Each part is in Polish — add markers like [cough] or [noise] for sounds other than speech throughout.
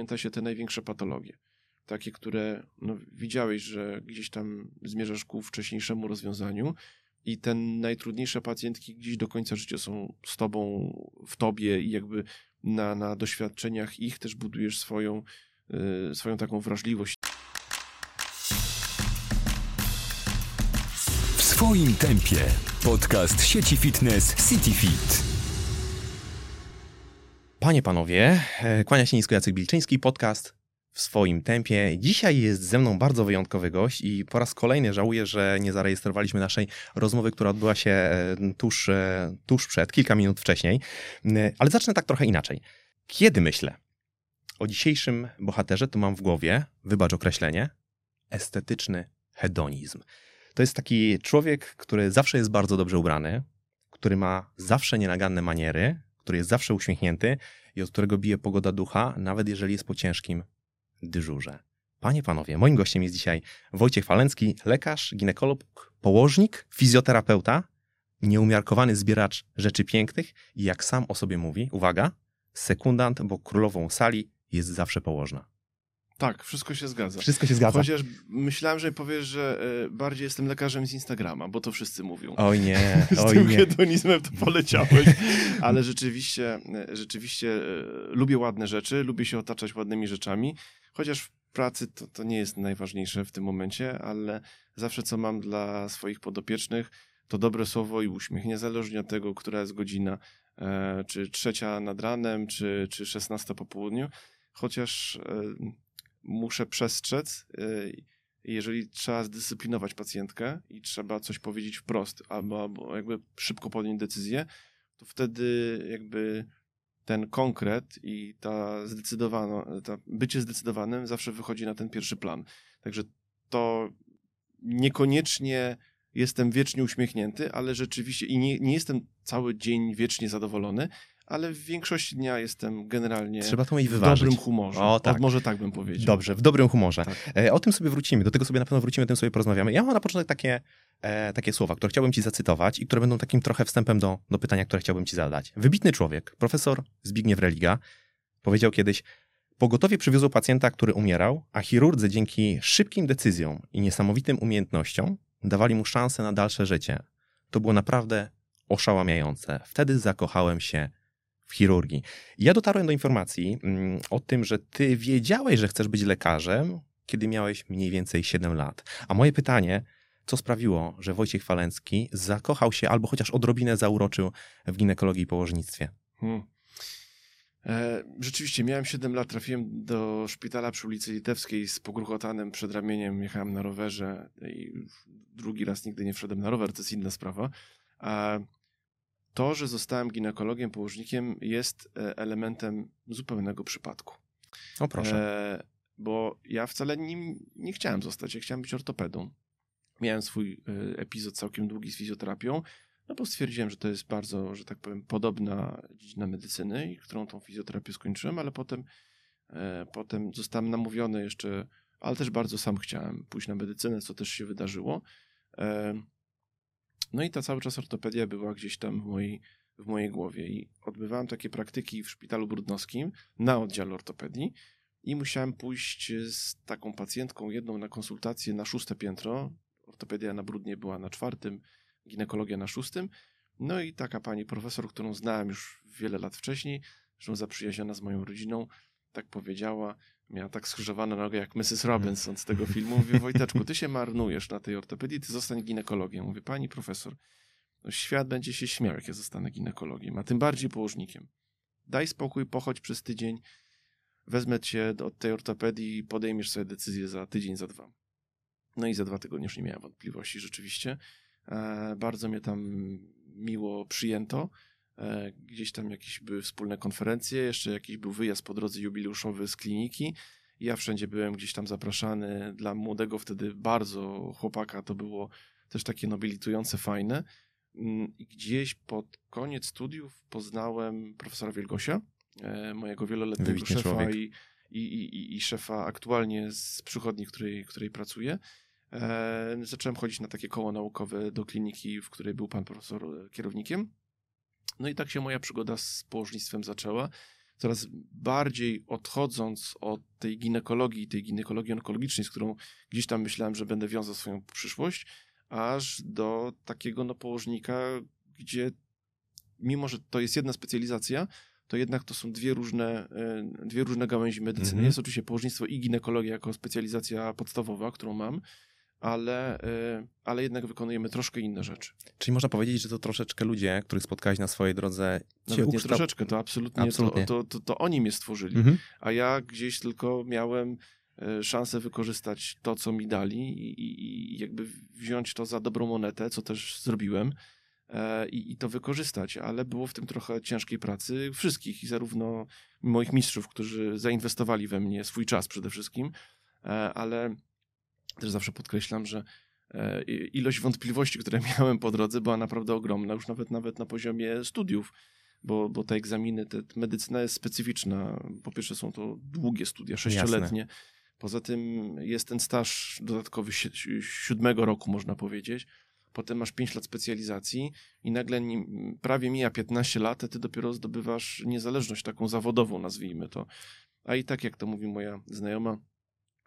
pamięta się te największe patologie. Takie, które no, widziałeś, że gdzieś tam zmierzasz ku wcześniejszemu rozwiązaniu i te najtrudniejsze pacjentki gdzieś do końca życia są z tobą, w tobie i jakby na, na doświadczeniach ich też budujesz swoją, y, swoją taką wrażliwość. W swoim tempie. Podcast sieci fitness CityFit. Panie, panowie, e, kłania się nisko Jacek Bilczyński, podcast w swoim tempie. Dzisiaj jest ze mną bardzo wyjątkowy gość i po raz kolejny żałuję, że nie zarejestrowaliśmy naszej rozmowy, która odbyła się e, tuż, e, tuż przed, kilka minut wcześniej. Ale zacznę tak trochę inaczej. Kiedy myślę o dzisiejszym bohaterze, to mam w głowie, wybacz określenie, estetyczny hedonizm. To jest taki człowiek, który zawsze jest bardzo dobrze ubrany, który ma zawsze nienaganne maniery, który jest zawsze uśmiechnięty i od którego bije pogoda ducha, nawet jeżeli jest po ciężkim dyżurze. Panie, panowie, moim gościem jest dzisiaj Wojciech Falencki, lekarz, ginekolog, położnik, fizjoterapeuta, nieumiarkowany zbieracz rzeczy pięknych i jak sam o sobie mówi, uwaga, sekundant, bo królową sali jest zawsze położna. Tak, wszystko się zgadza. Wszystko się zgadza. Chociaż myślałem, że powiesz, że y, bardziej jestem lekarzem z Instagrama, bo to wszyscy mówią. Oj nie, [laughs] z oj tym nie. hedonizmem to poleciałeś. [laughs] Ale rzeczywiście, y, rzeczywiście y, lubię ładne rzeczy, lubię się otaczać ładnymi rzeczami, chociaż w pracy to, to nie jest najważniejsze w tym momencie, ale zawsze co mam dla swoich podopiecznych, to dobre słowo i uśmiech, niezależnie od tego, która jest godzina, e, czy trzecia nad ranem, czy, czy szesnasta po południu, chociaż muszę przestrzec, y, jeżeli trzeba zdyscyplinować pacjentkę i trzeba coś powiedzieć wprost, albo, albo jakby szybko podjąć decyzję, to wtedy jakby ten konkret i ta zdecydowana, ta bycie zdecydowanym zawsze wychodzi na ten pierwszy plan. Także to niekoniecznie jestem wiecznie uśmiechnięty, ale rzeczywiście i nie, nie jestem cały dzień wiecznie zadowolony, ale w większości dnia jestem generalnie Trzeba to w wyważyć. dobrym humorze. O, tak. O, może tak bym powiedział. Dobrze, w dobrym humorze. Tak. E, o tym sobie wrócimy, do tego sobie na pewno wrócimy, o tym sobie porozmawiamy. Ja mam na początek takie, e, takie słowa, które chciałbym ci zacytować i które będą takim trochę wstępem do, do pytania, które chciałbym ci zadać. Wybitny człowiek, profesor Zbigniew Religa, powiedział kiedyś, pogotowie przywiozło pacjenta, który umierał, a chirurdzy dzięki szybkim decyzjom i niesamowitym umiejętnościom dawali mu szansę na dalsze życie. To było naprawdę oszałamiające. Wtedy zakochałem się w chirurgii. Ja dotarłem do informacji mm, o tym, że ty wiedziałeś, że chcesz być lekarzem, kiedy miałeś mniej więcej 7 lat. A moje pytanie, co sprawiło, że Wojciech Falencki zakochał się albo chociaż odrobinę zauroczył w ginekologii i położnictwie? Hmm. E, rzeczywiście, miałem 7 lat, trafiłem do szpitala przy ulicy Litewskiej z pogruchotanym przedramieniem, jechałem na rowerze i drugi raz nigdy nie wszedłem na rower, to jest inna sprawa. E, to, że zostałem ginekologiem, położnikiem jest e, elementem zupełnego przypadku. O proszę. E, bo ja wcale nim nie chciałem zostać, ja chciałem być ortopedą. Miałem swój e, epizod całkiem długi z fizjoterapią, no bo stwierdziłem, że to jest bardzo, że tak powiem, podobna dziedzina medycyny, i którą tą fizjoterapię skończyłem, ale potem, e, potem zostałem namówiony jeszcze, ale też bardzo sam chciałem pójść na medycynę, co też się wydarzyło. E, no i ta cały czas ortopedia była gdzieś tam w mojej, w mojej głowie i odbywałem takie praktyki w szpitalu brudnowskim na oddziale ortopedii i musiałem pójść z taką pacjentką jedną na konsultację na szóste piętro. Ortopedia na Brudnie była na czwartym, ginekologia na szóstym. No i taka pani profesor, którą znałem już wiele lat wcześniej, zresztą zaprzyjaźniona z moją rodziną, tak powiedziała, miała tak skrzyżowane nogę jak Mrs. Robinson z tego filmu. Mówi, Wojteczku, ty się marnujesz na tej ortopedii, ty zostań ginekologiem. Mówię, pani profesor, no świat będzie się śmiał, jak ja zostanę ginekologiem, a tym bardziej położnikiem. Daj spokój, pochodź przez tydzień, wezmę cię od tej ortopedii i podejmiesz sobie decyzję za tydzień, za dwa. No i za dwa tygodnie już nie miałem wątpliwości, rzeczywiście. E, bardzo mnie tam miło przyjęto. E, gdzieś tam jakieś były wspólne konferencje, jeszcze jakiś był wyjazd po drodze jubileuszowy z kliniki. Ja wszędzie byłem gdzieś tam zapraszany. Dla młodego wtedy bardzo chłopaka to było też takie nobilitujące, fajne. Mm, I gdzieś pod koniec studiów poznałem profesora Wielgosia, e, mojego wieloletniego Wybitny szefa i, i, i, i szefa aktualnie z przychodni, w której, której pracuję. E, zacząłem chodzić na takie koło naukowe do kliniki, w której był pan profesor kierownikiem. No i tak się moja przygoda z położnictwem zaczęła. coraz bardziej odchodząc od tej ginekologii, tej ginekologii onkologicznej, z którą gdzieś tam myślałem, że będę wiązał swoją przyszłość, aż do takiego no, położnika, gdzie mimo, że to jest jedna specjalizacja, to jednak to są dwie różne, e, dwie różne gałęzi medycyny. Mhm. Jest oczywiście położnictwo i ginekologia jako specjalizacja podstawowa, którą mam, ale, e, ale jednak wykonujemy troszkę inne rzeczy. Czyli można powiedzieć, że to troszeczkę ludzie, których spotkałeś na swojej drodze, cię Nawet nie ukształt- troszeczkę, to absolutnie, Absolutnie. To, to, to, to oni mnie stworzyli. Mhm. a ja gdzieś tylko miałem e, szansę wykorzystać to, co mi dali i, i, i jakby wziąć to za dobrą monetę, co też zrobiłem e, i, i to wykorzystać, ale było w tym trochę ciężkiej pracy wszystkich i zarówno moich mistrzów, którzy zainwestowali we mnie swój czas przede wszystkim, e, ale też zawsze podkreślam, że e, ilość wątpliwości, które [laughs] miałem po drodze była naprawdę ogromna, już nawet nawet na poziomie studiów, bo, bo te egzaminy, te, medycyna jest specyficzna. Po pierwsze są to długie studia, sześcioletnie. Poza tym jest ten staż dodatkowy si- siódmego roku, można powiedzieć. Potem masz 5 lat specjalizacji i nagle nim, prawie mija 15 lat, a ty dopiero zdobywasz niezależność taką zawodową, nazwijmy to. A i tak, jak to mówi moja znajoma,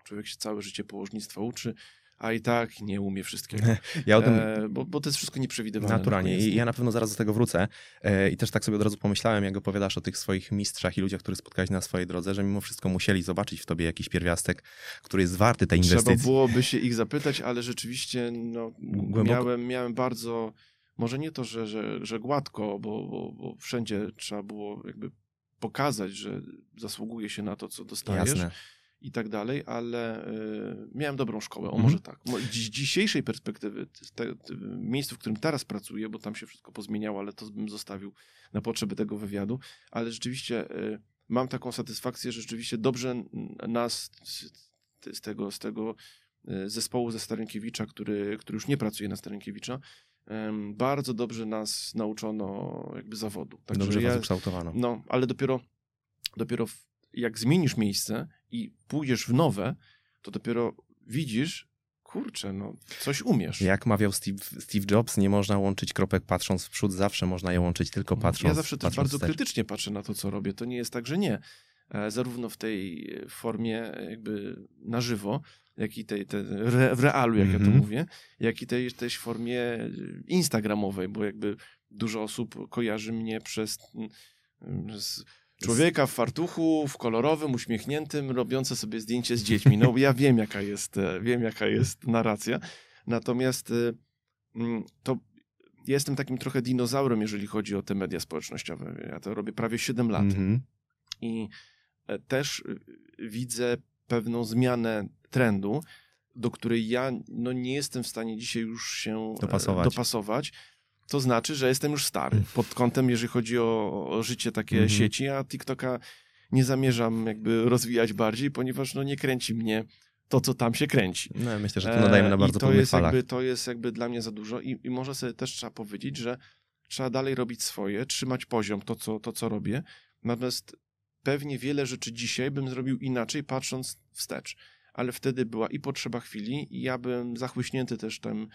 człowiek się całe życie położnictwa uczy, a i tak nie umie wszystkiego. [laughs] Ja o tym E, bo, bo to jest wszystko nieprzewidywalne. naturalnie i ja na pewno zaraz do tego wrócę. E, I też tak sobie od razu pomyślałem, jak opowiadasz o tych swoich mistrzach i ludziach, których spotkałeś na swojej drodze, że mimo wszystko musieli zobaczyć w tobie jakiś pierwiastek, który jest warty tej Trzeba inwestycji. byłoby się ich zapytać, ale rzeczywiście no, Głęboko- miałem, miałem bardzo, może nie to, że, że, że gładko, bo, bo, bo wszędzie trzeba było jakby pokazać, że zasługuje się na to, co dostajesz Jasne. I tak dalej, ale y, miałem dobrą szkołę, o Mhm. może tak. Z dzisiejszej perspektywy, te, miejscu, w którym teraz pracuję, bo tam się wszystko pozmieniało, ale to bym zostawił na potrzeby tego wywiadu, ale rzeczywiście y, mam taką satysfakcję, że rzeczywiście dobrze nas z, tego, z tego y, zespołu ze Starynkiewicza, który, który już nie pracuje na Starynkiewicza, em, bardzo dobrze nas nauczono jakby zawodu. Także Dobrze ja, was ukształtowano. no, ale dopiero, dopiero w, jak zmienisz miejsce i pójdziesz w nowe, to dopiero widzisz, kurczę, no, coś umiesz. Jak mawiał Steve, Steve Jobs, nie można łączyć kropek patrząc w przód, zawsze można je łączyć tylko patrząc ja zawsze też bardzo wstecz. krytycznie patrzę na to, co robię. To nie jest tak, że nie. E, Zarówno w tej formie jakby na żywo, jak i tej, tej re, w realu, jak ja Mhm. to mówię, jak i tej też formie instagramowej, bo jakby dużo osób kojarzy mnie przez, mm, z człowieka w fartuchu, w kolorowym, uśmiechniętym, robiące sobie zdjęcie z dziećmi. No ja wiem, jaka jest, e, wiem, jaka jest narracja. Natomiast e, mm, to jestem takim trochę dinozaurem, jeżeli chodzi o te media społecznościowe. Ja to robię prawie 7 lat Mhm. i e, też widzę pewną zmianę trendu, do której ja no, nie jestem w stanie dzisiaj już się Dopasować. dopasować. To znaczy, że jestem już stary pod kątem, jeżeli chodzi o, o życie takie Mhm. sieci, a TikToka nie zamierzam jakby rozwijać bardziej, ponieważ no, nie kręci mnie to, co tam się kręci. No, myślę, że tu nadajemy na E, bardzo I to jest, falach. jakby, to jest jakby dla mnie za dużo i, i może sobie też trzeba powiedzieć, że trzeba dalej robić swoje, trzymać poziom, to co, to co robię. Natomiast pewnie wiele rzeczy dzisiaj bym zrobił inaczej, patrząc wstecz. Ale wtedy była i potrzeba chwili, i ja byłem zachłyśnięty też tym, e,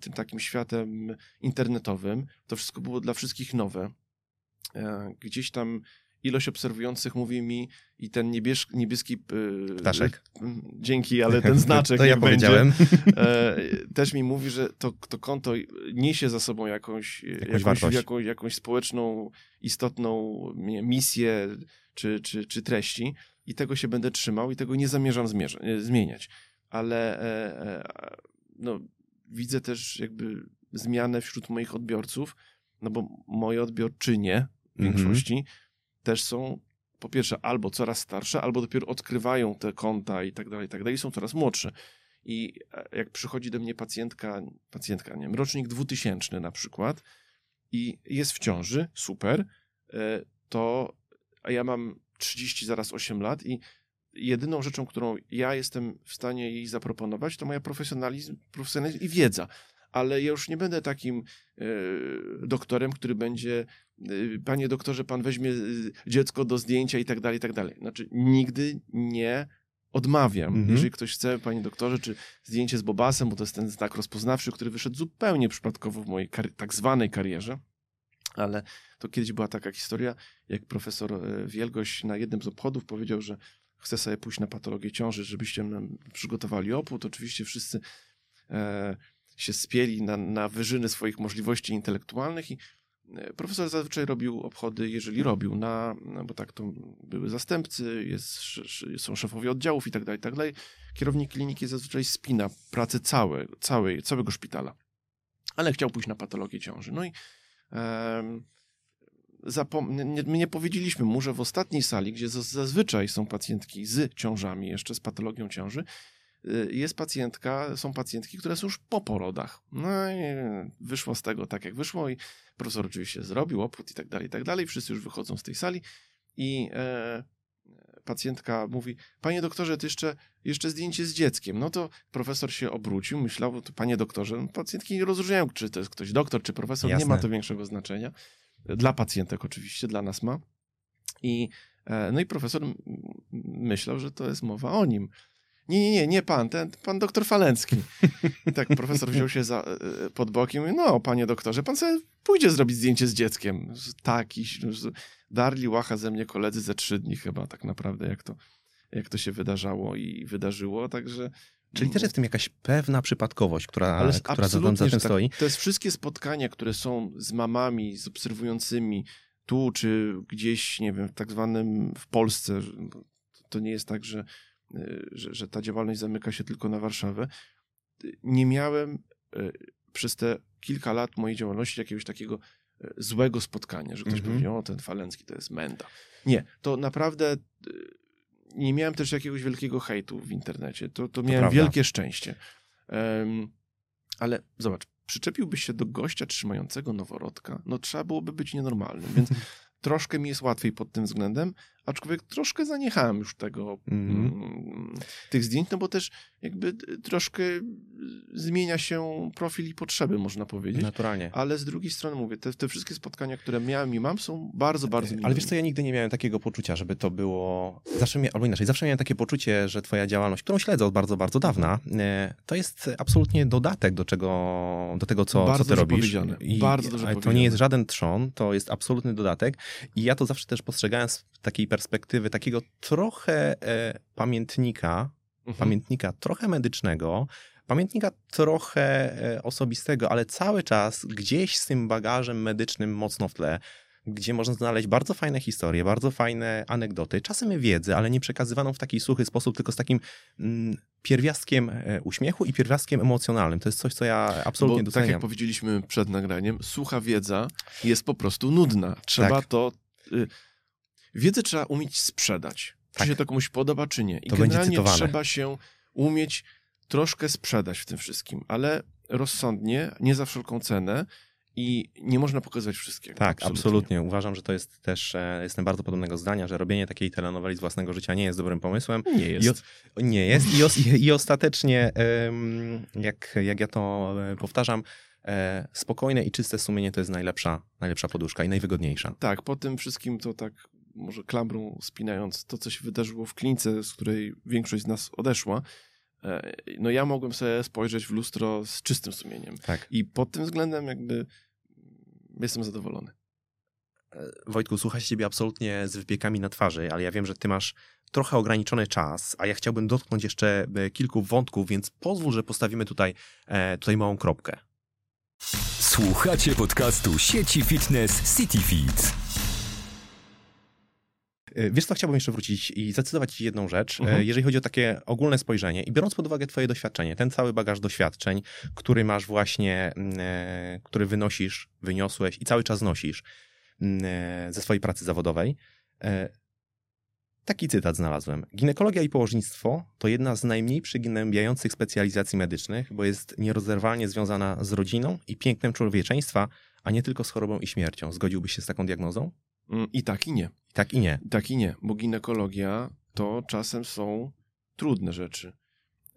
tym takim światem internetowym. To wszystko było dla wszystkich nowe. E, Gdzieś tam ilość obserwujących mówi mi i ten niebież, niebieski... e, Ptaszek? Dzięki, ale ten [laughs] znaczek To ja będzie powiedziałem. e, też mi mówi, że to, to konto niesie za sobą jakąś, jakąś, wartość. jakąś, jakąś społeczną, istotną misję czy, czy, czy treści i tego się będę trzymał i tego nie zamierzam zmierza, e, zmieniać. Ale e, e, no, widzę też jakby zmianę wśród moich odbiorców, no bo moje odbiorczynie w Mhm. większości też są po pierwsze albo coraz starsze, albo dopiero odkrywają te konta i tak dalej, i tak dalej, i są coraz młodsze. I e, jak przychodzi do mnie pacjentka, pacjentka, nie wiem, rocznik 2000 na przykład i jest w ciąży, super, e, to a ja mam 30, zaraz 8 lat i jedyną rzeczą, którą ja jestem w stanie jej zaproponować, to moja profesjonalizm, profesjonalizm i wiedza. Ale ja już nie będę takim e, doktorem, który będzie e, panie doktorze, pan weźmie e, dziecko do zdjęcia i tak dalej, i tak dalej. Znaczy nigdy nie odmawiam. Mhm. Jeżeli ktoś chce, panie doktorze, czy zdjęcie z Bobasem, bo to jest ten znak rozpoznawczy, który wyszedł zupełnie przypadkowo w mojej tak zwanej karierze, Ale to kiedyś była taka historia, jak profesor Wielgoś na jednym z obchodów powiedział, że chce sobie pójść na patologię ciąży, żebyście nam przygotowali opód. Oczywiście wszyscy e, się spieli na, na wyżyny swoich możliwości intelektualnych i e, profesor zazwyczaj robił obchody, jeżeli robił, na, no bo tak to były zastępcy, jest, są szefowie oddziałów i tak dalej, tak dalej. Kierownik kliniki zazwyczaj spina pracę całe, całej, całego szpitala. Ale chciał pójść na patologię ciąży. No i e, zapom- nie, nie powiedzieliśmy mu, że w ostatniej sali, gdzie zazwyczaj są pacjentki z ciążami, jeszcze z patologią ciąży, y, jest pacjentka, są pacjentki, które są już po porodach. No i wyszło z tego tak, jak wyszło i profesor oczywiście zrobił opłód i tak dalej, i tak dalej. Wszyscy już wychodzą z tej sali i e, pacjentka mówi, panie doktorze, to jeszcze, jeszcze zdjęcie z dzieckiem. No to profesor się obrócił, myślał, to panie doktorze, no, pacjentki nie rozróżniają, czy to jest ktoś doktor, czy profesor, Jasne. nie ma to większego znaczenia. Dla pacjentek oczywiście, dla nas ma. I, e, no i profesor myślał, że to jest mowa o nim. Nie, nie, nie, nie pan, ten pan doktor Falęcki. I tak profesor wziął się za, e, pod bokiem i mówi, no, panie doktorze, pan sobie pójdzie zrobić zdjęcie z dzieckiem. Taki, darli łacha ze mnie koledzy ze trzy dni chyba tak naprawdę, jak to, jak to się wydarzało i wydarzyło, także... Czyli też jest w tym jakaś pewna przypadkowość, która, która za, za tym tak. stoi. To jest wszystkie spotkania, które są z mamami, z obserwującymi tu, czy gdzieś, nie wiem, tak zwanym w Polsce. To nie jest tak, że, y, że, że ta działalność zamyka się tylko na Warszawę. Nie miałem y, przez te kilka lat mojej działalności jakiegoś takiego y, złego spotkania, że ktoś mm -hmm. powie, o, ten Falencki to jest menda. Nie, to naprawdę nie miałem też jakiegoś wielkiego hejtu w internecie. To, to miałem wielkie szczęście. Um, ale zobacz, przyczepiłbyś się do gościa trzymającego noworodka, no trzeba byłoby być nienormalnym, więc [laughs] troszkę mi jest łatwiej pod tym względem, aczkolwiek troszkę zaniechałem już tego, mm. tych zdjęć, no bo też jakby troszkę zmienia się profil i potrzeby, można powiedzieć. Naturalnie. Ale z drugiej strony mówię, te, te wszystkie spotkania, które miałem i mam, są bardzo, bardzo Ale wiesz co, ja nigdy nie miałem takiego poczucia, żeby to było... Zawsze mia... Albo inaczej, zawsze miałem takie poczucie, że twoja działalność, którą śledzę od bardzo, bardzo dawna, e, to jest absolutnie dodatek do czego, do tego, co, bardzo co ty robisz. Powiedziane. I, bardzo dobrze To nie jest żaden trzon, to jest absolutny dodatek i ja to zawsze też postrzegałem z takiej perspektywy takiego trochę e, pamiętnika, mhm. pamiętnika trochę medycznego, pamiętnika trochę e, osobistego, ale cały czas gdzieś z tym bagażem medycznym mocno w tle, gdzie można znaleźć bardzo fajne historie, bardzo fajne anegdoty, czasem wiedzę, ale nie przekazywaną w taki suchy sposób, tylko z takim mm, pierwiastkiem e, uśmiechu i pierwiastkiem emocjonalnym. To jest coś, co ja absolutnie Bo, doceniam. Tak jak powiedzieliśmy przed nagraniem, sucha wiedza jest po prostu nudna. Trzeba tak. to... Wiedzę trzeba umieć sprzedać. Czy tak. się to komuś podoba, czy nie. I to generalnie trzeba się umieć troszkę sprzedać w tym wszystkim, ale rozsądnie, nie za wszelką cenę i nie można pokazywać wszystkiego. Tak, absolutnie. absolutnie. Uważam, że to jest też, e, jestem bardzo podobnego zdania, że robienie takiej telenoweli z własnego życia nie jest dobrym pomysłem. Nie jest. I, nie jest i, os, i ostatecznie, jak, jak ja to e, powtarzam, e, spokojne i czyste sumienie to jest najlepsza, najlepsza poduszka i najwygodniejsza. Tak, po tym wszystkim to tak może klamrą spinając to, co się wydarzyło w klinice, z której większość z nas odeszła, e, no ja mogłem sobie spojrzeć w lustro z czystym sumieniem. Tak. I pod tym względem jakby jestem zadowolony. E, Wojtku, słucha się ciebie absolutnie z wypiekami na twarzy, ale ja wiem, że ty masz trochę ograniczony czas, a ja chciałbym dotknąć jeszcze e, kilku wątków, więc pozwól, że postawimy tutaj, tutaj małą kropkę. Słuchacie podcastu sieci fitness CityFit. E, wiesz co, chciałbym jeszcze wrócić i zdecydować ci jedną rzecz, e, mhm. jeżeli chodzi o takie ogólne spojrzenie i biorąc pod uwagę twoje doświadczenie, ten cały bagaż doświadczeń, który masz właśnie, mm, e, który wynosisz, wyniosłeś i cały czas nosisz mm, ze swojej pracy zawodowej, Taki cytat znalazłem. Ginekologia i położnictwo to jedna z najmniej przygnębiających specjalizacji medycznych, bo jest nierozerwalnie związana z rodziną i pięknem człowieczeństwa, a nie tylko z chorobą i śmiercią. Zgodziłbyś się z taką diagnozą? Mm, I tak i nie. I tak i nie. tak i nie, bo ginekologia to czasem są trudne rzeczy.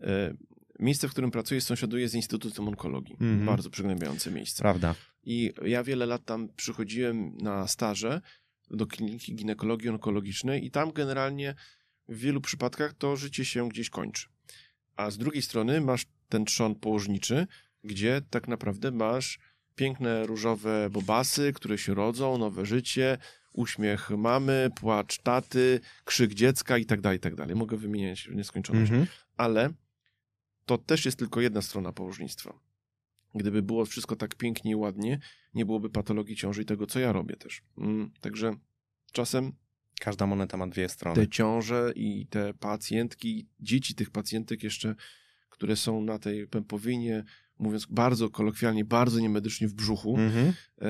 E, miejsce, w którym pracuję, sąsiaduje z Instytutem Onkologii. Mm -hmm. Bardzo przygnębiające miejsce. Prawda. I ja wiele lat tam przychodziłem na staże do kliniki ginekologii onkologicznej i tam generalnie w wielu przypadkach to życie się gdzieś kończy. A z drugiej strony masz ten trzon położniczy, gdzie tak naprawdę masz piękne różowe bobasy, które się rodzą, nowe życie, uśmiech mamy, płacz taty, krzyk dziecka i tak dalej, i tak dalej. Mogę wymieniać w nieskończoność. Mhm. Ale to też jest tylko jedna strona położnictwa. Gdyby było wszystko tak pięknie i ładnie, nie byłoby patologii ciąży i tego, co ja robię też. Mm, także czasem Każda moneta ma dwie strony. te ciąże i te pacjentki, dzieci tych pacjentek jeszcze, które są na tej pępowinie, mówiąc bardzo kolokwialnie, bardzo niemedycznie w brzuchu, Mhm. e,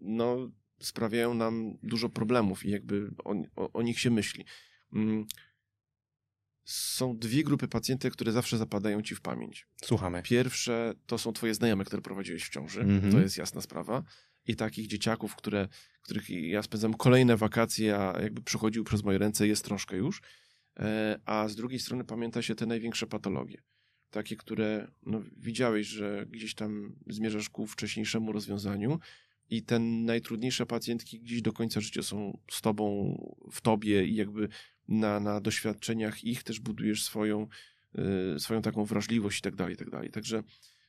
no, sprawiają nam dużo problemów i jakby o, o, o nich się myśli. Mm. Są dwie grupy pacjentek, które zawsze zapadają ci w pamięć. Słuchamy. Pierwsze to są twoje znajome, które prowadziłeś w ciąży. Mhm. To jest jasna sprawa. I takich dzieciaków, które, których ja spędzam kolejne wakacje, a jakby przechodziły przez moje ręce, jest troszkę już. E, A z drugiej strony pamięta się te największe patologie. Takie, które no, widziałeś, że gdzieś tam zmierzasz ku wcześniejszemu rozwiązaniu i te najtrudniejsze pacjentki gdzieś do końca życia są z tobą, w tobie i jakby na, na doświadczeniach ich też budujesz swoją, y, swoją taką wrażliwość i tak dalej, i tak dalej. Także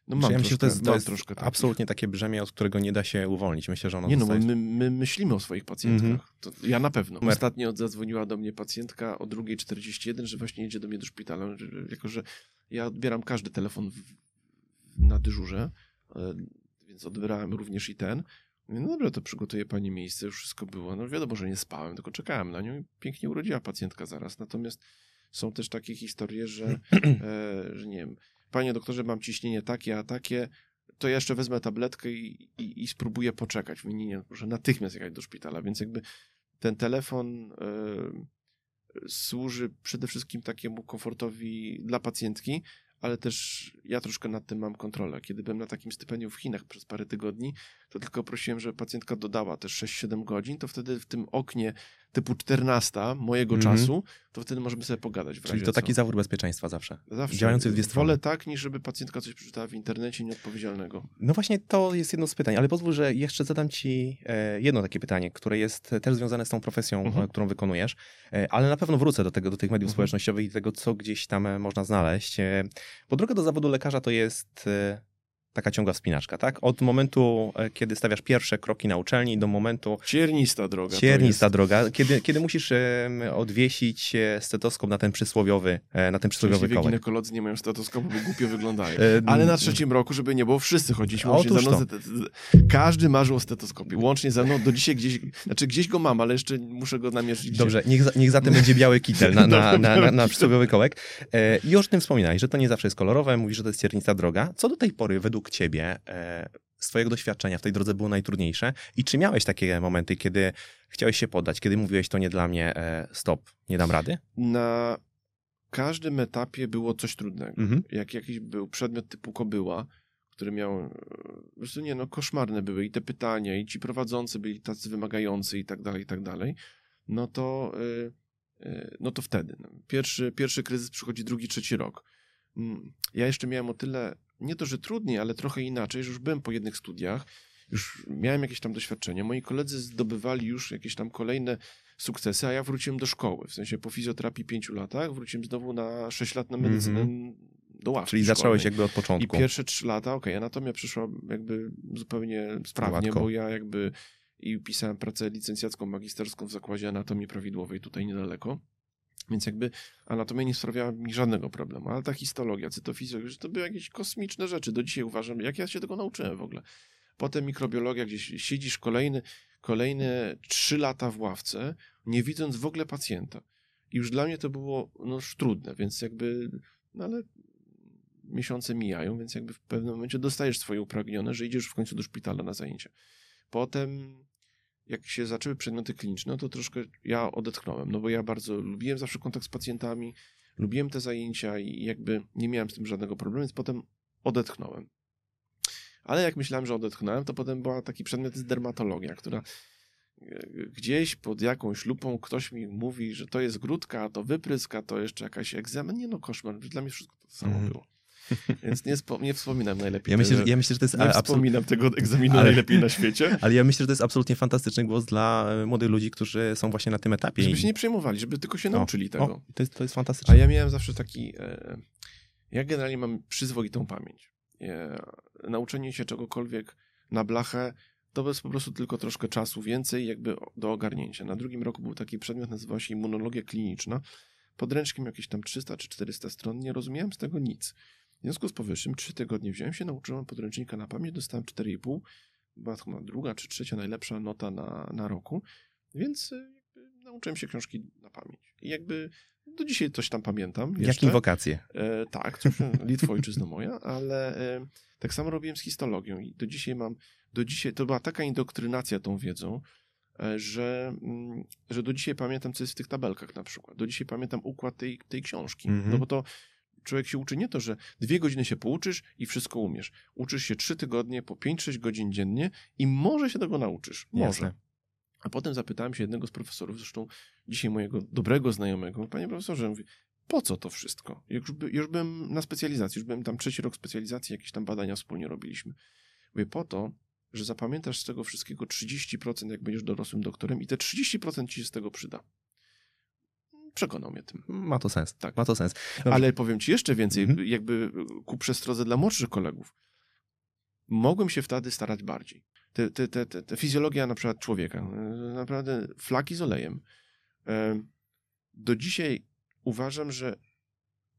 no mam ja myślę, że to jest, to jest troszkę absolutnie takie brzemię, od którego nie da się uwolnić. Myślę, że ono Nie no, zostaje... my, my myślimy o swoich pacjentkach. Mhm. To ja na pewno. Numer. Ostatnio zadzwoniła do mnie pacjentka o 2.41, że właśnie jedzie do mnie do szpitala. Jako, że ja odbieram każdy telefon w, na dyżurze, e, więc odbierałem również i ten. No dobrze, to przygotuje pani miejsce, już wszystko było. No wiadomo, że nie spałem, tylko czekałem na nią i pięknie urodziła pacjentka zaraz. Natomiast są też takie historie, że, [clears throat] e, że nie wiem, panie doktorze, mam ciśnienie takie, a takie, to ja jeszcze wezmę tabletkę i, i, i spróbuję poczekać. Mówię, nie, nie, proszę natychmiast jechać do szpitala, więc jakby ten telefon e, służy przede wszystkim takiemu komfortowi dla pacjentki, ale też ja troszkę nad tym mam kontrolę. Kiedy byłem na takim stypendium w Chinach przez parę tygodni, to tylko prosiłem, żeby pacjentka dodała też 6-7 godzin, to wtedy w tym oknie typu 14 mojego Mhm. czasu, to wtedy możemy sobie pogadać w Czyli to co. taki zawór bezpieczeństwa zawsze. Zawsze. działający w dwie strony. Wolę tak, niż żeby pacjentka coś przeczytała w internecie nieodpowiedzialnego. No właśnie to jest jedno z pytań, ale pozwól, że jeszcze zadam ci e, jedno takie pytanie, które jest też związane z tą profesją, Mhm. e, którą wykonujesz, e, ale na pewno wrócę do tego, do tych mediów Mhm. społecznościowych i tego, co gdzieś tam można znaleźć. Bo droga do zawodu lekarza to jest taka ciągła wspinaczka, tak? Od momentu, e, kiedy stawiasz pierwsze kroki na uczelni, do momentu Ciernista droga. ciernista droga, kiedy, kiedy musisz odwiesić e, stetoskop na ten przysłowiowy, e, na ten przysłowiowy kołek. ginekolodzy nie mają stetoskopu, bo głupio wyglądają. Ale na trzecim roku, żeby nie było, wszyscy chodziliśmy łącznie ze mną. Każdy marzył o stetoskopie. Łącznie ze mną do dzisiaj gdzieś, znaczy gdzieś go mam, ale jeszcze muszę go namierzyć. Dobrze, niech za, niech za tym będzie biały kitel na, na, na, na, przysłowiowy kołek. I już o tym wspominałeś, że to nie zawsze jest kolorowe, mówisz, że to jest ciernista droga. Co do tej pory według ciebie, e, z twojego doświadczenia w tej drodze było najtrudniejsze? I czy miałeś takie momenty, kiedy chciałeś się poddać, kiedy mówiłeś, to nie dla mnie, e, stop, nie dam rady? Na każdym etapie było coś trudnego. Mhm. Jak jakiś był przedmiot typu kobyła, który miał, e, po prostu nie no, koszmarne były i te pytania, i ci prowadzący byli tacy wymagający i tak dalej, i tak dalej, no to, no to wtedy. No. Pierwszy, pierwszy kryzys przychodzi drugi, trzeci rok. Mm, Ja jeszcze miałem o tyle, nie to, że trudniej, ale trochę inaczej, że już byłem po jednych studiach, już miałem jakieś tam doświadczenie. Moi koledzy zdobywali już jakieś tam kolejne sukcesy, a ja wróciłem do szkoły. W sensie po fizjoterapii pięciu latach wróciłem znowu na 6 lat na medycynę do ławki Czyli zacząłeś szkolnej. jakby od I początku. pierwsze trzy lata, okej, anatomia przyszła jakby zupełnie sprawnie, Gładko. bo ja jakby i pisałem pracę licencjacką, magisterską w zakładzie anatomii prawidłowej tutaj niedaleko. Więc jakby anatomia nie sprawiała mi żadnego problemu, ale ta histologia, cytofizjologia, to były jakieś kosmiczne rzeczy. Do dzisiaj uważam, jak ja się tego nauczyłem w ogóle. Potem mikrobiologia, gdzieś siedzisz kolejny, kolejne trzy lata w ławce, nie widząc w ogóle pacjenta. I już dla mnie to było no, trudne, więc jakby, no ale miesiące mijają, więc jakby w pewnym momencie dostajesz swoje upragnione, że idziesz w końcu do szpitala na zajęcia. Potem, jak się zaczęły przedmioty kliniczne, no to troszkę ja odetchnąłem, no bo ja bardzo lubiłem zawsze kontakt z pacjentami, lubiłem te zajęcia i jakby nie miałem z tym żadnego problemu, więc potem odetchnąłem. Ale jak myślałem, że odetchnąłem, to potem była taki przedmiot jest dermatologia, która e, gdzieś pod jakąś lupą ktoś mi mówi, że to jest grudka, to wypryska, to jeszcze jakaś egzamin. Nie no, koszmar, dla mnie wszystko to samo Mhm. było. [laughs] Więc nie, spo, nie wspominam najlepiej. Ja myślę, tego- że, ja myślę, że to jest nie absolutnie... wspominam tego egzaminu Ale- najlepiej na świecie. [laughs] Ale ja myślę, że to jest absolutnie fantastyczny głos dla e, młodych ludzi, którzy są właśnie na tym etapie. Żeby i- się nie przejmowali, żeby tylko się nauczyli tego. O, to, jest, to jest fantastyczne. A ja miałem zawsze taki. E, ja generalnie mam przyzwoitą pamięć. E, nauczenie się czegokolwiek na blachę, to jest po prostu tylko troszkę czasu więcej jakby do ogarnięcia. Na drugim roku był taki przedmiot, nazywał się immunologia kliniczna. Podręczkiem jakieś tam 300 czy 400 stron, nie rozumiałem z tego nic. W związku z powyższym, trzy tygodnie wziąłem się, nauczyłem podręcznika na pamięć, dostałem 4,5, była chyba druga czy trzecia najlepsza nota na, na roku, więc jakby nauczyłem się książki na pamięć. I jakby do dzisiaj coś tam pamiętam. Jak jeszcze. inwokacje. E, tak, coś, Litwo ojczyzno moja, ale e, tak samo robiłem z histologią i do dzisiaj mam, do dzisiaj, to była taka indoktrynacja tą wiedzą, e, że, mm, że do dzisiaj pamiętam, co jest w tych tabelkach na przykład. Do dzisiaj pamiętam układ tej, tej książki. Mhm. No bo to człowiek się uczy nie to, że dwie godziny się pouczysz i wszystko umiesz. Uczysz się trzy tygodnie po 5-6 godzin dziennie i może się tego nauczysz. Może. Jasne. A potem zapytałem się jednego z profesorów, zresztą dzisiaj mojego dobrego znajomego, panie profesorze, mówi, po co to wszystko? Już, by, już byłem na specjalizacji, już byłem tam trzeci rok specjalizacji, jakieś tam badania wspólnie robiliśmy. Mówię, po to, że zapamiętasz z tego wszystkiego 30%, jak będziesz dorosłym doktorem i te 30% ci się z tego przyda. Przekonał mnie tym. Ma to sens. Tak. Ma to sens. Dobrze. Ale powiem ci jeszcze więcej, Mhm. jakby ku przestrodze dla młodszych kolegów. Mogłem się wtedy starać bardziej. Te, te, te, te, te fizjologia na przykład człowieka, e, naprawdę flaki z olejem. E, Do dzisiaj uważam, że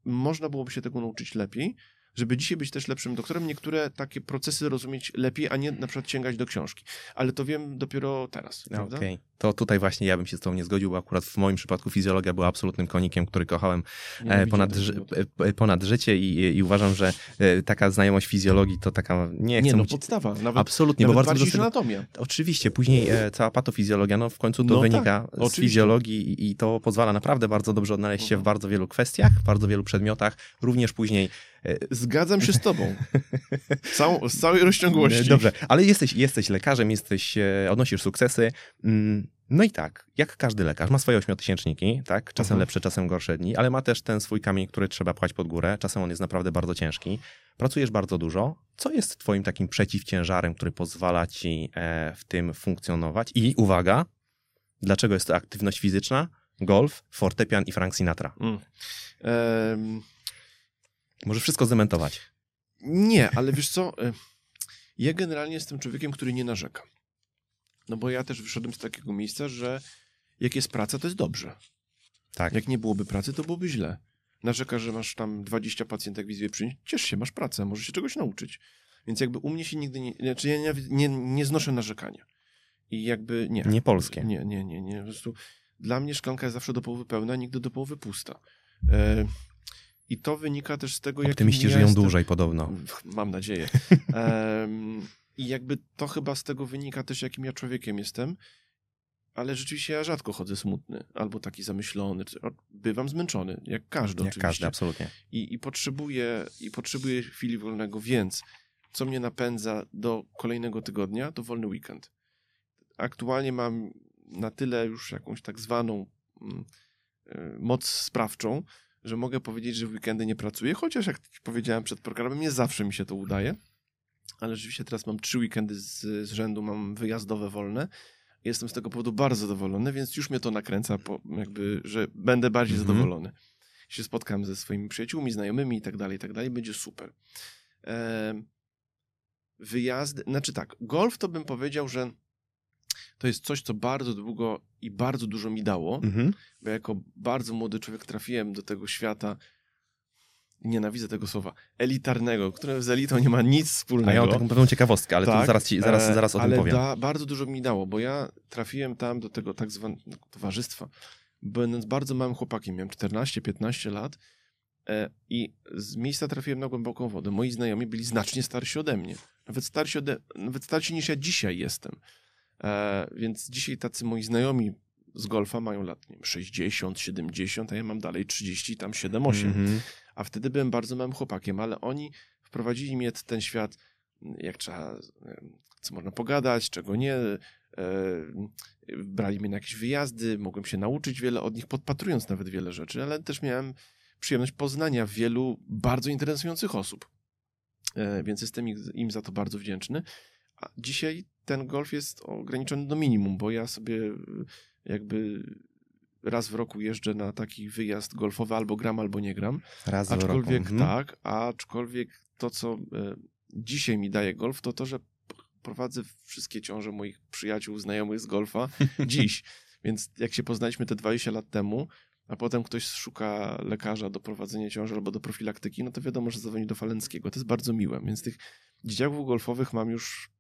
można byłoby się tego nauczyć lepiej, żeby dzisiaj być też lepszym doktorem, niektóre takie procesy rozumieć lepiej, a nie na przykład sięgać do książki. Ale to wiem dopiero teraz, prawda? Okej, to tutaj właśnie ja bym się z tobą nie zgodził, bo akurat w moim przypadku fizjologia była absolutnym konikiem, który kochałem e, ponad, ży, tematu. e, ponad życie i, i uważam, że e, taka znajomość fizjologii to taka, nie chcę Nie, no mówić, podstawa. Nawet, absolutnie, nawet bo bardzo dużo anatomia. Oczywiście, później e, cała patofizjologia, no w końcu to No wynika tak, z oczywiście. fizjologii i, i to pozwala naprawdę bardzo dobrze odnaleźć się w Mhm. bardzo wielu kwestiach, w bardzo wielu przedmiotach, również później Zgadzam się z tobą. [laughs] Całą, z całej rozciągłości. E, Dobrze, ale jesteś, jesteś lekarzem, jesteś, e, odnosisz sukcesy. No i tak, jak każdy lekarz, ma swoje ośmiotysięczniki, tak? Czasem Mhm. lepsze, czasem gorsze dni, ale ma też ten swój kamień, który trzeba pchać pod górę. Czasem on jest naprawdę bardzo ciężki. Pracujesz bardzo dużo. Co jest twoim takim przeciwciężarem, który pozwala ci e, w tym funkcjonować? I uwaga, dlaczego jest to aktywność fizyczna? Golf, fortepian i Frank Sinatra. Mm. Em, Możesz wszystko zdementować. nie, ale wiesz co? e, Ja generalnie jestem człowiekiem, który nie narzeka. No bo ja też wyszedłem z takiego miejsca, że jak jest praca, to jest dobrze. Tak. Jak nie byłoby pracy, to byłoby źle. Narzekasz, że masz tam 20 pacjentek w izbie przyjąć, ciesz się, masz pracę, możesz się czegoś nauczyć. Więc jakby u mnie się nigdy nie... Znaczy ja nie, nie, nie znoszę narzekania. I jakby nie. Nie polskie. Nie, nie, nie, nie. Po prostu dla mnie szklanka jest zawsze do połowy pełna, nigdy do połowy pusta. E, I to wynika też z tego, jak Optymiści żyją dłużej podobno. Mam nadzieję. [laughs] Em, I jakby to chyba z tego wynika też, jakim ja człowiekiem jestem. Ale rzeczywiście ja rzadko chodzę smutny albo taki zamyślony. Bywam zmęczony, jak każdy Jak oczywiście. każdy, absolutnie. I, i, potrzebuję, I potrzebuję chwili wolnego, więc co mnie napędza do kolejnego tygodnia, to wolny weekend. Aktualnie mam na tyle już jakąś tak zwaną mm, y, moc sprawczą, że mogę powiedzieć, że w weekendy nie pracuję, chociaż jak powiedziałem przed programem, nie zawsze mi się to udaje. Ale rzeczywiście teraz mam trzy weekendy z, z rzędu, mam wyjazdowe wolne. Jestem z tego powodu bardzo zadowolony, więc już mnie to nakręca, po, jakby, że będę bardziej Mhm. zadowolony. Się spotkam ze swoimi przyjaciółmi, znajomymi i tak dalej, i tak dalej, będzie super. Em, wyjazdy, znaczy tak, golf to bym powiedział, że to jest coś, co bardzo długo i bardzo dużo mi dało, Mhm. bo jako bardzo młody człowiek trafiłem do tego świata, nienawidzę tego słowa, elitarnego, które z elitą nie ma nic A wspólnego. ja mam taką pewną ciekawostkę, ale to Tak, zaraz, ci, zaraz, e, zaraz o tym powiem. Da, bardzo dużo mi dało, bo ja trafiłem tam do tego tak zwanego towarzystwa, będąc bardzo małym chłopakiem, miałem 14-15 lat e, i z miejsca trafiłem na głęboką wodę. Moi znajomi byli znacznie starsi ode mnie, nawet starsi, ode, nawet starsi niż ja dzisiaj jestem. E, więc dzisiaj tacy moi znajomi z golfa mają lat nie wiem, 60, 70, a ja mam dalej 30, tam 7, 8 Mhm. A wtedy byłem bardzo małym chłopakiem, ale oni wprowadzili mnie w ten świat, jak trzeba, co można pogadać, czego nie. e, Brali mnie na jakieś wyjazdy, mogłem się nauczyć wiele od nich, podpatrując nawet wiele rzeczy, ale też miałem przyjemność poznania wielu bardzo interesujących osób. E, Więc jestem im za to bardzo wdzięczny. A dzisiaj ten golf jest ograniczony do minimum, bo ja sobie e, jakby raz w roku jeżdżę na taki wyjazd golfowy, albo gram, albo nie gram. Raz w roku. Aczkolwiek Mhm. tak, aczkolwiek to, co e, dzisiaj mi daje golf, to to, że prowadzę wszystkie ciąże moich przyjaciół, znajomych z golfa [laughs] dziś. Więc jak się poznaliśmy te 20 lat temu, a potem ktoś szuka lekarza do prowadzenia ciąży albo do profilaktyki, no to wiadomo, że zadzwoni do Falenckiego. To jest bardzo miłe. Więc tych dzieciaków golfowych mam już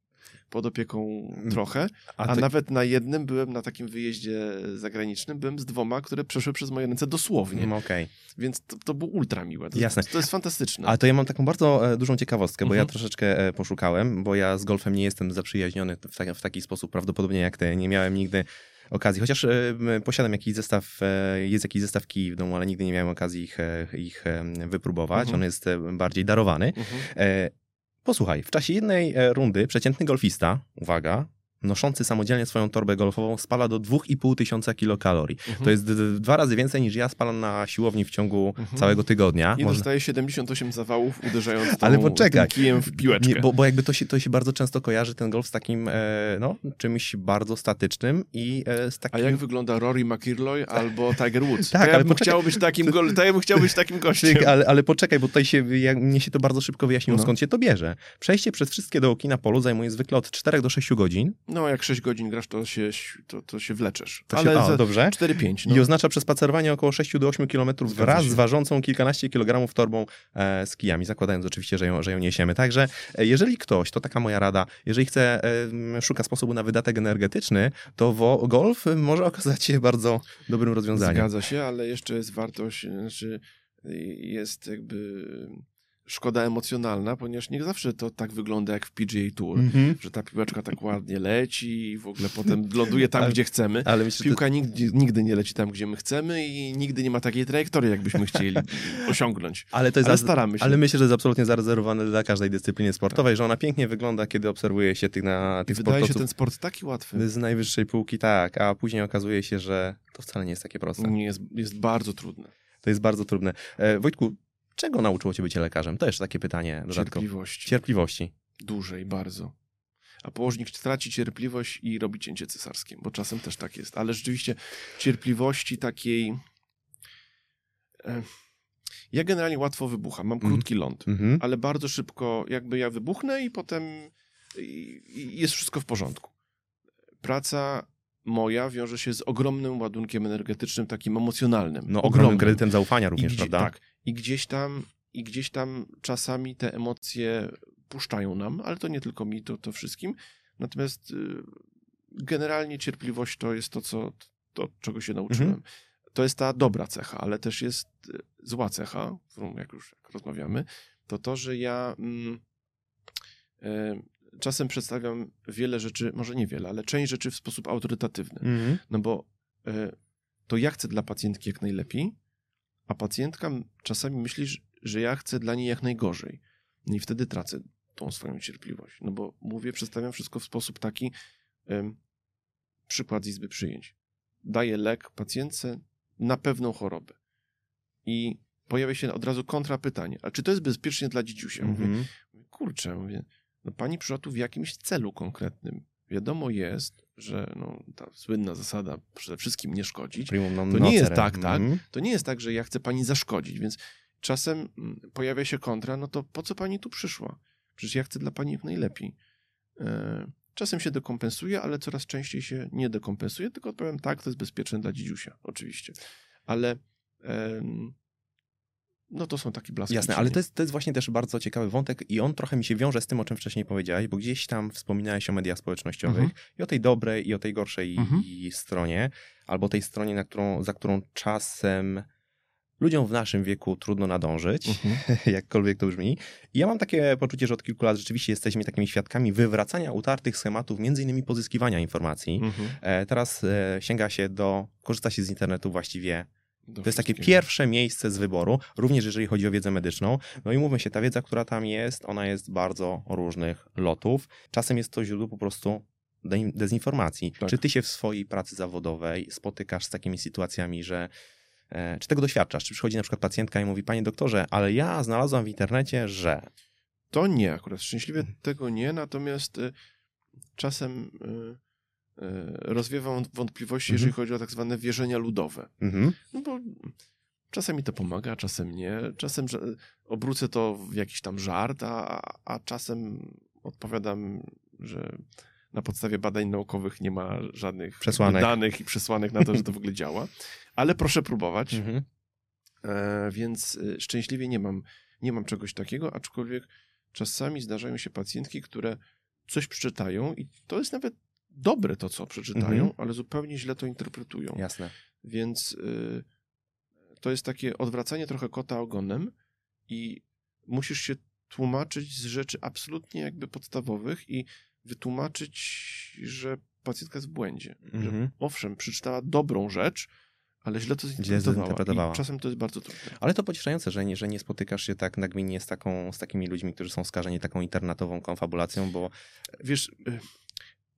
pod opieką trochę, a, to- nawet na jednym byłem na takim wyjeździe zagranicznym, byłem z dwoma, które przeszły przez moje ręce dosłownie. Mm, Okej. Więc to, to było ultra miłe. To, Jasne. To jest fantastyczne. Ale to ja mam taką bardzo e, dużą ciekawostkę, bo ja Mhm. troszeczkę e, poszukałem, bo ja z golfem nie jestem zaprzyjaźniony w, ta, w taki sposób prawdopodobnie jak ty. Nie miałem nigdy okazji, chociaż e, posiadam jakiś zestaw, e, jest jakiś zestaw kij w domu, ale nigdy nie miałem okazji ich, e, ich wypróbować. Mhm. On jest bardziej darowany. Mhm. Posłuchaj, w czasie jednej e, rundy przeciętny golfista, uwaga, noszący samodzielnie swoją torbę golfową spala do 2,5 tysiąca kilokalorii. Mhm. To jest dwa razy więcej niż ja spalam na siłowni w ciągu Mhm. całego tygodnia. I Można- dostaje 78 zawałów, uderzając tą, Ale poczekaj. kijem w piłeczkę. Nie, bo, bo jakby to się, to się bardzo często kojarzy ten golf z takim, e, no, czymś bardzo statycznym i e, z A takim... jak wygląda Rory McIlroy albo Tiger Woods? [laughs] Tak, to ja ale bym poczekaj. chciał być takim gol... to ja bym chciał być takim gościem. Ale, ale poczekaj, bo tutaj się, jak, mnie się to bardzo szybko wyjaśniło, No. skąd się to bierze. Przejście przez wszystkie dołki na polu zajmuje zwykle od 4 do 6 godzin. No, jak 6 godzin grasz, to się, to, to się wleczesz. To ale się, za dobrze. 4-5. I No. oznacza przespacerowanie około 6 do 8 kilometrów Zgadza wraz z ważącą kilkanaście kilogramów torbą e, z kijami, zakładając oczywiście, że ją, że ją niesiemy. Także e, jeżeli ktoś, to taka moja rada, jeżeli chce, e, szuka sposobu na wydatek energetyczny, to wo, golf może okazać się bardzo dobrym rozwiązaniem. Zgadza się, ale jeszcze jest wartość, znaczy jest jakby szkoda emocjonalna, ponieważ nie zawsze to tak wygląda jak w PGA Tour, Mhm. że ta piłeczka tak ładnie leci i w ogóle potem ląduje tam, [laughs] Ale- gdzie chcemy. Ale myślę, Piłka nigdy, nigdy nie leci tam, gdzie my chcemy i nigdy nie ma takiej trajektorii, jakbyśmy chcieli [laughs] osiągnąć. Ale to jest Ale staramy się. Ale myślę, że jest absolutnie zarezerwowane dla każdej dyscypliny sportowej, że ona pięknie wygląda, kiedy obserwuje się tych, na, tych Wydaje się sportowców ten sport taki łatwy. z najwyższej półki, tak, a później okazuje się, że to wcale nie jest takie proste. Nie jest, jest bardzo trudne. To jest bardzo trudne. E, Wojtku, czego nauczyło cię bycie lekarzem? To jeszcze takie pytanie dodatkowe. Cierpliwości. Cierpliwości. Dłużej, bardzo. A położnik traci cierpliwość i robi cięcie cesarskie, bo czasem też tak jest. Ale rzeczywiście cierpliwości takiej... e, Ja generalnie łatwo wybucham, mam Mhm. krótki ląd, Mhm. ale bardzo szybko jakby ja wybuchnę i potem jest wszystko w porządku. Praca moja wiąże się z ogromnym ładunkiem energetycznym, takim emocjonalnym. No, ogromnym kredytem zaufania również, gdzie, prawda? Tak. I gdzieś tam, i gdzieś tam czasami te emocje puszczają nam, ale to nie tylko mi, to, to wszystkim. Natomiast y, generalnie cierpliwość to jest to, co, to, czego się nauczyłem. Mhm. To jest ta dobra cecha, ale też jest y, zła cecha, którą jak już rozmawiamy, to to, że ja mm, y, czasem przedstawiam wiele rzeczy, może nie wiele, ale część rzeczy w sposób autorytatywny. Mhm. No bo e, to ja chcę dla pacjentki jak najlepiej, a pacjentka czasami myśli, że- ja chcę dla niej jak najgorzej. No i wtedy tracę tą swoją cierpliwość. No bo mówię, przedstawiam wszystko w sposób taki, em, przykład z izby przyjęć. Daję lek pacjentce na pewną chorobę. I pojawia się od razu kontrapytanie. A czy to jest bezpiecznie dla dzidziusia? Mówię, Mhm. kurczę, mówię, no pani przyszła tu w jakimś celu konkretnym. Wiadomo jest, że no, ta słynna zasada przede wszystkim nie szkodzić. Primum To nie jest tak, tak? Mhm. To nie jest tak, że ja chcę pani zaszkodzić, więc czasem mm, pojawia się kontra, no to po co pani tu przyszła? Przecież ja chcę dla pani jak najlepiej. E, Czasem się dekompensuje, ale coraz częściej się nie dekompensuje, tylko odpowiem tak, to jest bezpieczne dla dzidziusia, oczywiście. Ale no to są takie blaski. Jasne, ale to jest, to jest właśnie też bardzo ciekawy wątek i on trochę mi się wiąże z tym, o czym wcześniej powiedziałeś, bo gdzieś tam wspominałeś o mediach społecznościowych Mhm. i o tej dobrej i o tej gorszej Mhm. stronie, albo tej stronie, na którą, za którą czasem ludziom w naszym wieku trudno nadążyć, Mhm. [laughs] jakkolwiek to brzmi. I ja mam takie poczucie, że od kilku lat rzeczywiście jesteśmy takimi świadkami wywracania utartych schematów, między innymi pozyskiwania informacji. Mhm. E, Teraz e, sięga się do, korzysta się z internetu właściwie to jest takie pierwsze miejsce z wyboru, również jeżeli chodzi o wiedzę medyczną. No i mówmy się, ta wiedza, która tam jest, ona jest bardzo różnych lotów. Czasem jest to źródło po prostu de- dezinformacji. Tak. Czy ty się w swojej pracy zawodowej spotykasz z takimi sytuacjami, że e, czy tego doświadczasz? Czy przychodzi na przykład pacjentka i mówi, panie doktorze, ale ja znalazłam w internecie, że... To nie akurat. Szczęśliwie Mhm. tego nie, natomiast y, czasem y, rozwiewam wątpliwości, Mhm. jeżeli chodzi o tak zwane wierzenia ludowe. Mhm. No bo czasem mi to pomaga, czasem nie. Czasem obrócę to w jakiś tam żart, a, a czasem odpowiadam że na podstawie badań naukowych nie ma żadnych Przesłanek. danych i przesłanek na to, że to w ogóle działa. Ale proszę próbować. Mhm. E, więc y, szczęśliwie nie mam, nie mam czegoś takiego, aczkolwiek czasami zdarzają się pacjentki, które coś przeczytają i to jest nawet dobre to, co przeczytają, Mhm. ale zupełnie źle to interpretują. Jasne. Więc y, to jest takie odwracanie trochę kota ogonem i musisz się tłumaczyć z rzeczy absolutnie jakby podstawowych i wytłumaczyć, że pacjentka jest w błędzie. Że Mhm. owszem, przeczytała dobrą rzecz, ale źle to zinterpretowała. zinterpretowała. I czasem to jest bardzo trudne. Ale to pocieszające, że nie, że nie spotykasz się tak nagminnie z, taką, z takimi ludźmi, którzy są skażeni taką internetową konfabulacją, bo Wiesz, y,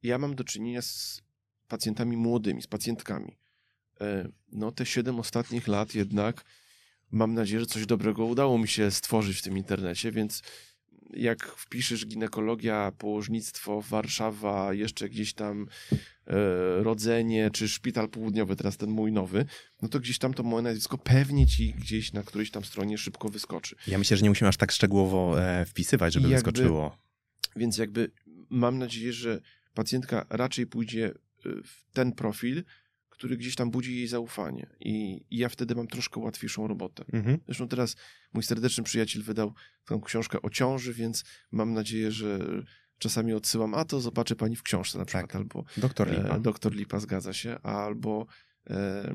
ja mam do czynienia z pacjentami młodymi, z pacjentkami. E, No te siedem ostatnich lat jednak mam nadzieję, że coś dobrego udało mi się stworzyć w tym internecie, więc jak wpiszesz ginekologia, położnictwo, Warszawa, jeszcze gdzieś tam e, rodzenie, czy szpital południowy, teraz ten mój nowy, no to gdzieś tam to moje nazwisko pewnie ci gdzieś na którejś tam stronie szybko wyskoczy. ja myślę, że nie musimy aż tak szczegółowo e, wpisywać, żeby jakby- wyskoczyło. Więc jakby mam nadzieję, że pacjentka raczej pójdzie y, w ten profil, który gdzieś tam budzi jej zaufanie. I, i ja wtedy mam troszkę łatwiejszą robotę. Mhm. Zresztą teraz mój serdeczny przyjaciel wydał tą książkę o ciąży, więc mam nadzieję, że czasami odsyłam, a to zobaczy pani w książce na przykład, Tak. albo Doktor Lipa. e, doktor Lipa zgadza się, albo e,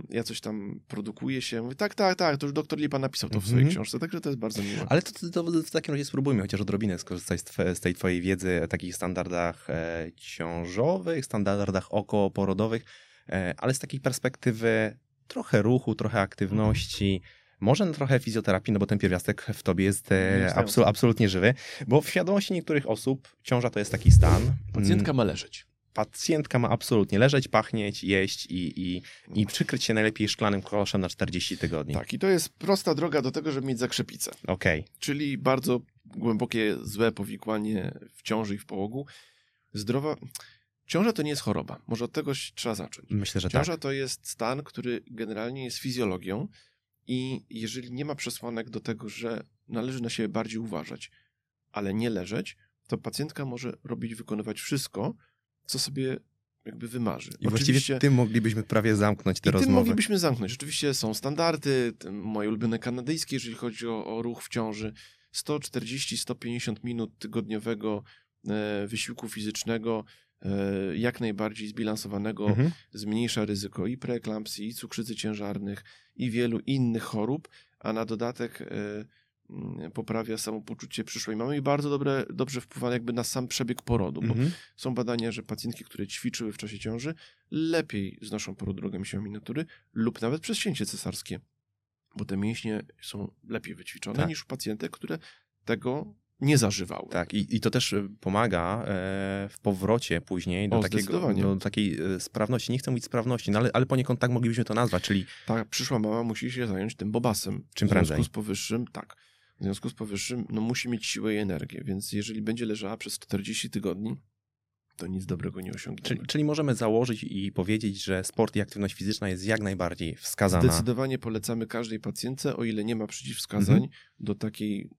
ja coś tam produkuję się, mówię, tak, tak, tak, to już doktor Lipa napisał to w swojej Mhm. książce, także to jest bardzo miłe. Ale to, to, to w takim razie spróbujmy chociaż odrobinę skorzystać z, twe, z tej twojej wiedzy o takich standardach e, ciążowych, standardach okołoporodowych, e, ale z takiej perspektywy trochę ruchu, trochę aktywności, może trochę fizjoterapii, no bo ten pierwiastek w tobie jest e, absol, absolutnie żywy, bo w świadomości niektórych osób ciąża to jest taki stan. Pacjentka Mm, ma leżeć. Pacjentka ma absolutnie leżeć, pachnieć, jeść i, i, i przykryć się najlepiej szklanym koszem na 40 tygodni. Tak, i to jest prosta droga do tego, żeby mieć zakrzepicę. Okej. czyli bardzo głębokie, złe powikłanie w ciąży i w połogu. Zdrowa. Ciąża to nie jest choroba. Może od tego trzeba zacząć. Myślę, że Ciąża tak. to jest stan, który generalnie jest fizjologią i jeżeli nie ma przesłanek do tego, że należy na siebie bardziej uważać, ale nie leżeć, to pacjentka może robić, wykonywać wszystko, co sobie jakby wymarzy. I właściwie tym moglibyśmy prawie zamknąć tę I tym rozmowę. moglibyśmy zamknąć. Oczywiście są standardy, te moje ulubione kanadyjskie, jeżeli chodzi o, o ruch w ciąży. 140-150 minut tygodniowego e, wysiłku fizycznego, e, jak najbardziej zbilansowanego, Mhm. zmniejsza ryzyko i preeklampsji, i cukrzycy ciężarnych, i wielu innych chorób, a na dodatek e, poprawia samopoczucie przyszłej mamy i bardzo dobre, dobrze wpływa jakby na sam przebieg porodu, bo Mhm. są badania, że pacjentki, które ćwiczyły w czasie ciąży, lepiej znoszą poród drogami siłami natury lub nawet przez cięcie cesarskie, bo te mięśnie są lepiej wyćwiczone Tak. niż u pacjentek, które tego nie zażywały. Tak, i, i to też e, pomaga e, w powrocie później do, O, takiego, do takiej e, sprawności. Nie chcę mówić sprawności, no ale, ale poniekąd tak moglibyśmy to nazwać, czyli Ta przyszła mama musi się zająć tym bobasem. Czym w prędzej. związku z powyższym, tak. W związku z powyższym, no musi mieć siłę i energię, więc jeżeli będzie leżała przez 40 tygodni, to nic dobrego nie osiągniemy. Czyli, czyli możemy założyć i powiedzieć, że sport i aktywność fizyczna jest jak najbardziej wskazana. Zdecydowanie polecamy każdej pacjentce, o ile nie ma przeciwwskazań Mhm. do takiej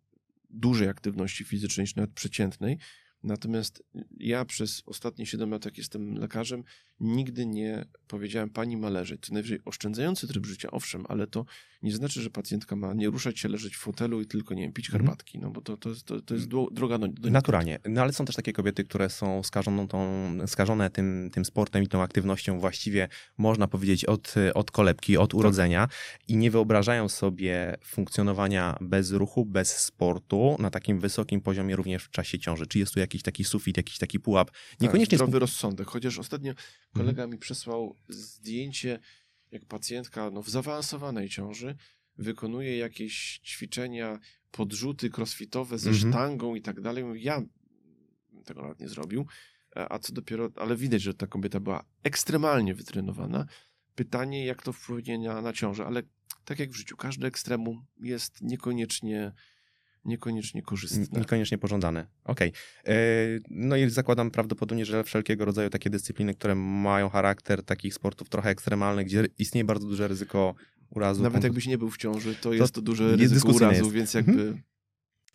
dużej aktywności fizycznej, czy nawet przeciętnej. Natomiast ja przez ostatnie 7 lat, jak jestem lekarzem, nigdy nie powiedziałem pani ma leżeć. Co najwyżej oszczędzający tryb życia, owszem, ale to nie znaczy, że pacjentka ma nie ruszać się, leżeć w fotelu i tylko, nie wiem, pić Mhm. herbatki, no bo to, to, jest- to, to jest droga do, do Naturalnie. No ale są też takie kobiety, które są skażone, tą, skażone tym, tym sportem i tą aktywnością właściwie, można powiedzieć, od, od kolebki, od urodzenia i nie wyobrażają sobie funkcjonowania bez ruchu, bez sportu na takim wysokim poziomie również w czasie ciąży. Czy jest tu jakiś taki sufit, jakiś taki pułap? Niekoniecznie... Tak, zdrowy rozsądek. Chociaż ostatnio kolega mi przesłał zdjęcie, jak pacjentka no, w zaawansowanej ciąży wykonuje jakieś ćwiczenia, podrzuty crossfitowe ze Mhm. sztangą i tak dalej. Ja tego nawet nie zrobił. E, A co dopiero, ale widać, że ta kobieta była ekstremalnie wytrenowana. Pytanie, jak to wpłynie na, na ciążę, ale tak jak w życiu, każde ekstremum jest niekoniecznie, niekoniecznie korzystne. Niekoniecznie pożądane. Okej. E, No i zakładam prawdopodobnie, że wszelkiego rodzaju takie dyscypliny, które mają charakter takich sportów trochę ekstremalnych, gdzie istnieje bardzo duże ryzyko urazu. Nawet jakbyś nie był w ciąży, to jest to duże ryzyko urazu, więc Mhm.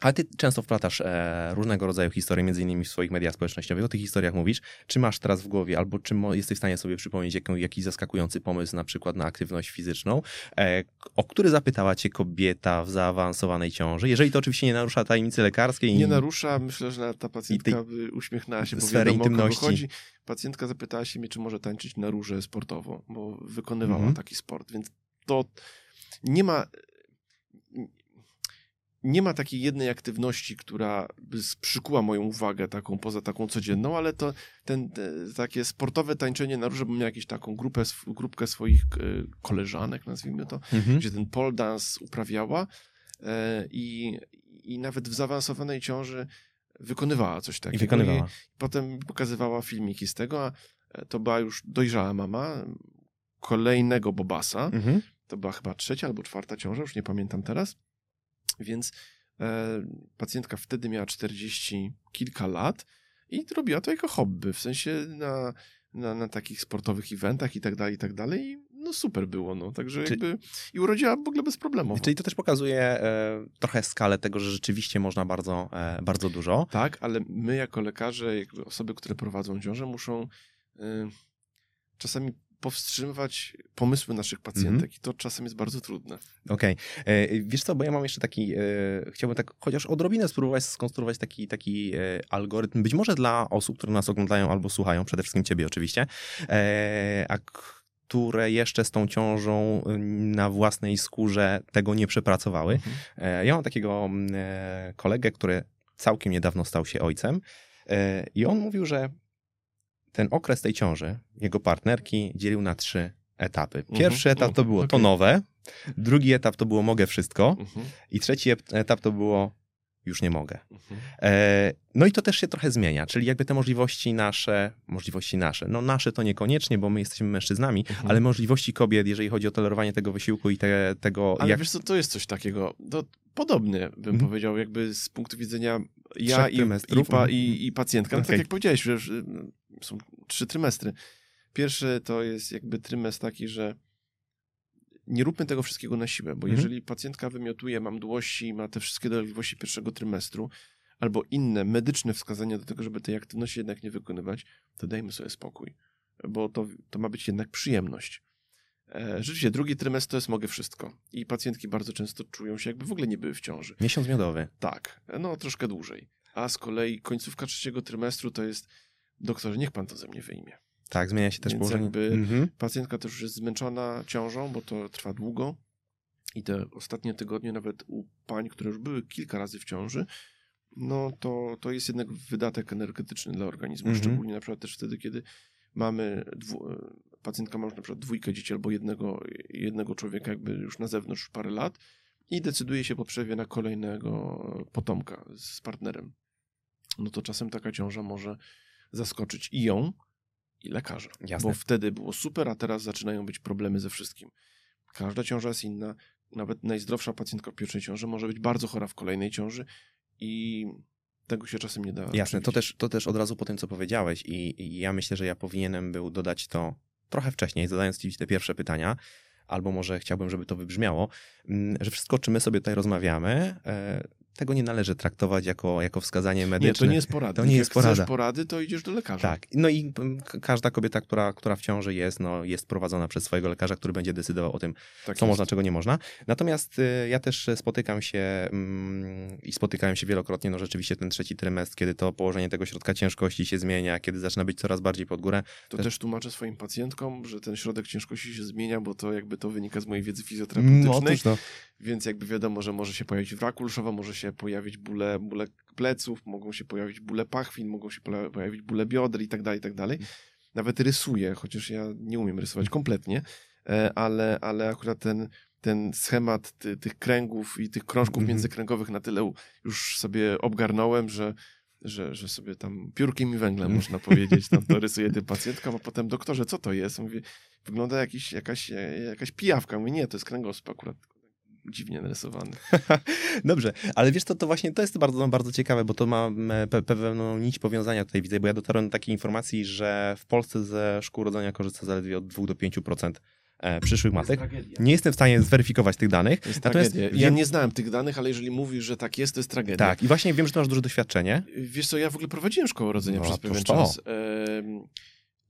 Ale ty często wplatasz e, różnego rodzaju historie, między innymi w swoich mediach społecznościowych. O tych historiach mówisz. Czy masz teraz w głowie, albo czy jesteś w stanie sobie przypomnieć jaką, jakiś zaskakujący pomysł, na przykład na aktywność fizyczną, e, o który zapytała cię kobieta w zaawansowanej ciąży? Jeżeli to oczywiście nie narusza tajemnicy lekarskiej. Nie i- narusza, myślę, że ta pacjentka by uśmiechnęła się, bo sfery wiadomo, intymności. chodzi. Pacjentka zapytała się mnie, czy może tańczyć na róże sportowo, bo wykonywała Mhm. taki sport, więc to nie ma nie ma takiej jednej aktywności, która by przykuła moją uwagę taką poza taką codzienną, ale to ten, te, takie sportowe tańczenie na róże, bo miał jakąś taką grupę, grupkę swoich e, koleżanek, nazwijmy to, Mhm. gdzie ten pole dance uprawiała e, i, i nawet w zaawansowanej ciąży wykonywała coś I takiego. wykonywała. potem pokazywała filmiki z tego, a e, to była już dojrzała mama kolejnego Bobasa. Mhm. To była chyba trzecia albo czwarta ciąża, już nie pamiętam teraz. Więc e, pacjentka wtedy miała 40 kilka lat i robiła to jako hobby, w sensie na, na, na takich sportowych eventach i tak dalej, i tak dalej. I no super było, no. Także Czy- jakby i urodziła w ogóle bezproblemowo. Czyli to też pokazuje e, trochę skalę tego, że rzeczywiście można bardzo, e, bardzo dużo. Tak, ale my jako lekarze, jakby osoby, które prowadzą ciążę, muszą y, czasami powstrzymywać pomysły naszych pacjentek i to czasem jest bardzo trudne. Okej. E, Wiesz co, bo ja mam jeszcze taki, e, chciałbym tak chociaż odrobinę spróbować skonstruować taki, taki e, algorytm, być może dla osób, które nas oglądają albo słuchają, przede wszystkim ciebie oczywiście, e, a które jeszcze z tą ciążą y, na własnej skórze tego nie przepracowały. Mhm. E, Ja mam takiego mm, e, kolegę, który całkiem niedawno stał się ojcem i on mówił, że ten okres tej ciąży jego partnerki dzielił na trzy etapy. Pierwszy Mhm, etap to mhm, było to okej. nowe, drugi etap to było mogę wszystko Mhm. i trzeci etap to było już nie mogę. Mhm. E, No i to też się trochę zmienia, czyli jakby te możliwości nasze, możliwości nasze, no nasze to niekoniecznie, bo my jesteśmy mężczyznami, Mhm. ale możliwości kobiet, jeżeli chodzi o tolerowanie tego wysiłku i te, tego, Ale jak... wiesz co, to jest coś takiego, to podobnie bym Mhm. powiedział, jakby z punktu widzenia ja i, i, pa, Mhm. i, i pacjentka. No, Okej. Tak jak powiedziałeś, że są trzy trymestry. Pierwszy to jest jakby trymestr taki, że nie róbmy tego wszystkiego na siłę, bo Mhm. jeżeli pacjentka wymiotuje, ma mdłości, ma te wszystkie dolegliwości pierwszego trymestru, albo inne medyczne wskazania do tego, żeby tej aktywności jednak nie wykonywać, to dajmy sobie spokój, bo to, to ma być jednak przyjemność. E, Rzeczywiście, drugi trymestr to jest mogę wszystko. I pacjentki bardzo często czują się, jakby w ogóle nie były w ciąży. Miesiąc miodowy. Tak, no troszkę dłużej. A z kolei końcówka trzeciego trymestru to jest doktorze, niech pan to ze mnie wyjmie. Tak, zmienia się też Więc położenie. jakby- Mhm. Pacjentka też już jest zmęczona ciążą, bo to trwa długo. I te ostatnie tygodnie, nawet u pań, które już były kilka razy w ciąży, no to, to jest jednak wydatek energetyczny dla organizmu. Mhm. Szczególnie na przykład też wtedy, kiedy mamy, dwu, pacjentka ma już na przykład dwójkę dzieci albo jednego, jednego człowieka jakby już na zewnątrz parę lat i decyduje się po przerwie na kolejnego potomka z partnerem. No to czasem taka ciąża może zaskoczyć i ją, i lekarza. Jasne. Bo wtedy było super, a teraz zaczynają być problemy ze wszystkim. Każda ciąża jest inna. Nawet najzdrowsza pacjentka w pierwszej ciąży może być bardzo chora w kolejnej ciąży i tego się czasem nie da. Jasne, to też, to też od razu po tym, co powiedziałeś i, i ja myślę, że ja powinienem był dodać to trochę wcześniej, zadając ci te pierwsze pytania, albo może chciałbym, żeby to wybrzmiało, mm, że wszystko, o czym my sobie tutaj rozmawiamy, e, tego nie należy traktować jako, jako wskazanie medyczne. Nie, to nie jest porada. To nie Jak jest porada. chcesz porady, to idziesz do lekarza. Tak, no i mm, każda kobieta, która, która w ciąży jest, no, jest prowadzona przez swojego lekarza, który będzie decydował o tym, tak co jest. można, czego nie można. Natomiast y, ja też spotykam się mm, i spotykałem się wielokrotnie, no rzeczywiście ten trzeci trymestr, kiedy to położenie tego środka ciężkości się zmienia, kiedy zaczyna być coraz bardziej pod górę. To Też- też tłumaczę swoim pacjentkom, że ten środek ciężkości się zmienia, bo to jakby to wynika z mojej wiedzy fizjoterapeutycznej. no. Więc jakby wiadomo, że może się pojawić wrak kulszowa, może się pojawić bóle, bóle pleców, mogą się pojawić bóle pachwin, mogą się pojawić bóle bioder i tak dalej, i tak dalej. Nawet rysuję, chociaż ja nie umiem rysować kompletnie, e, ale, ale akurat ten, ten schemat ty, tych kręgów i tych krążków Mhm. międzykręgowych na tyle już sobie obgarnąłem, że, że, że sobie tam piórkiem i węglem, Mhm. można powiedzieć, tam to [laughs] rysuję tym pacjentkom, a potem doktorze, co to jest? Mówi, wygląda jakiś, jakaś, e, jakaś pijawka. Mówię, nie, to jest kręgosłup akurat dziwnie narysowany. [laughs] Dobrze, ale wiesz co, to właśnie to jest bardzo, bardzo ciekawe, bo to ma pe pewną nić powiązania tutaj widzę, bo ja dotarłem do takiej informacji, że w Polsce ze szkół rodzenia korzysta zaledwie od 2 do 5% e, przyszłych matek. Nie jestem w stanie zweryfikować tych danych. To jest Natomiast tragedia. Ja wiem- nie znałem tych danych, ale jeżeli mówisz, że tak jest, to jest tragedia. Tak, i właśnie wiem, że ty masz duże doświadczenie. Wiesz co, ja w ogóle prowadziłem szkołę rodzenia No, przez pewien to. czas.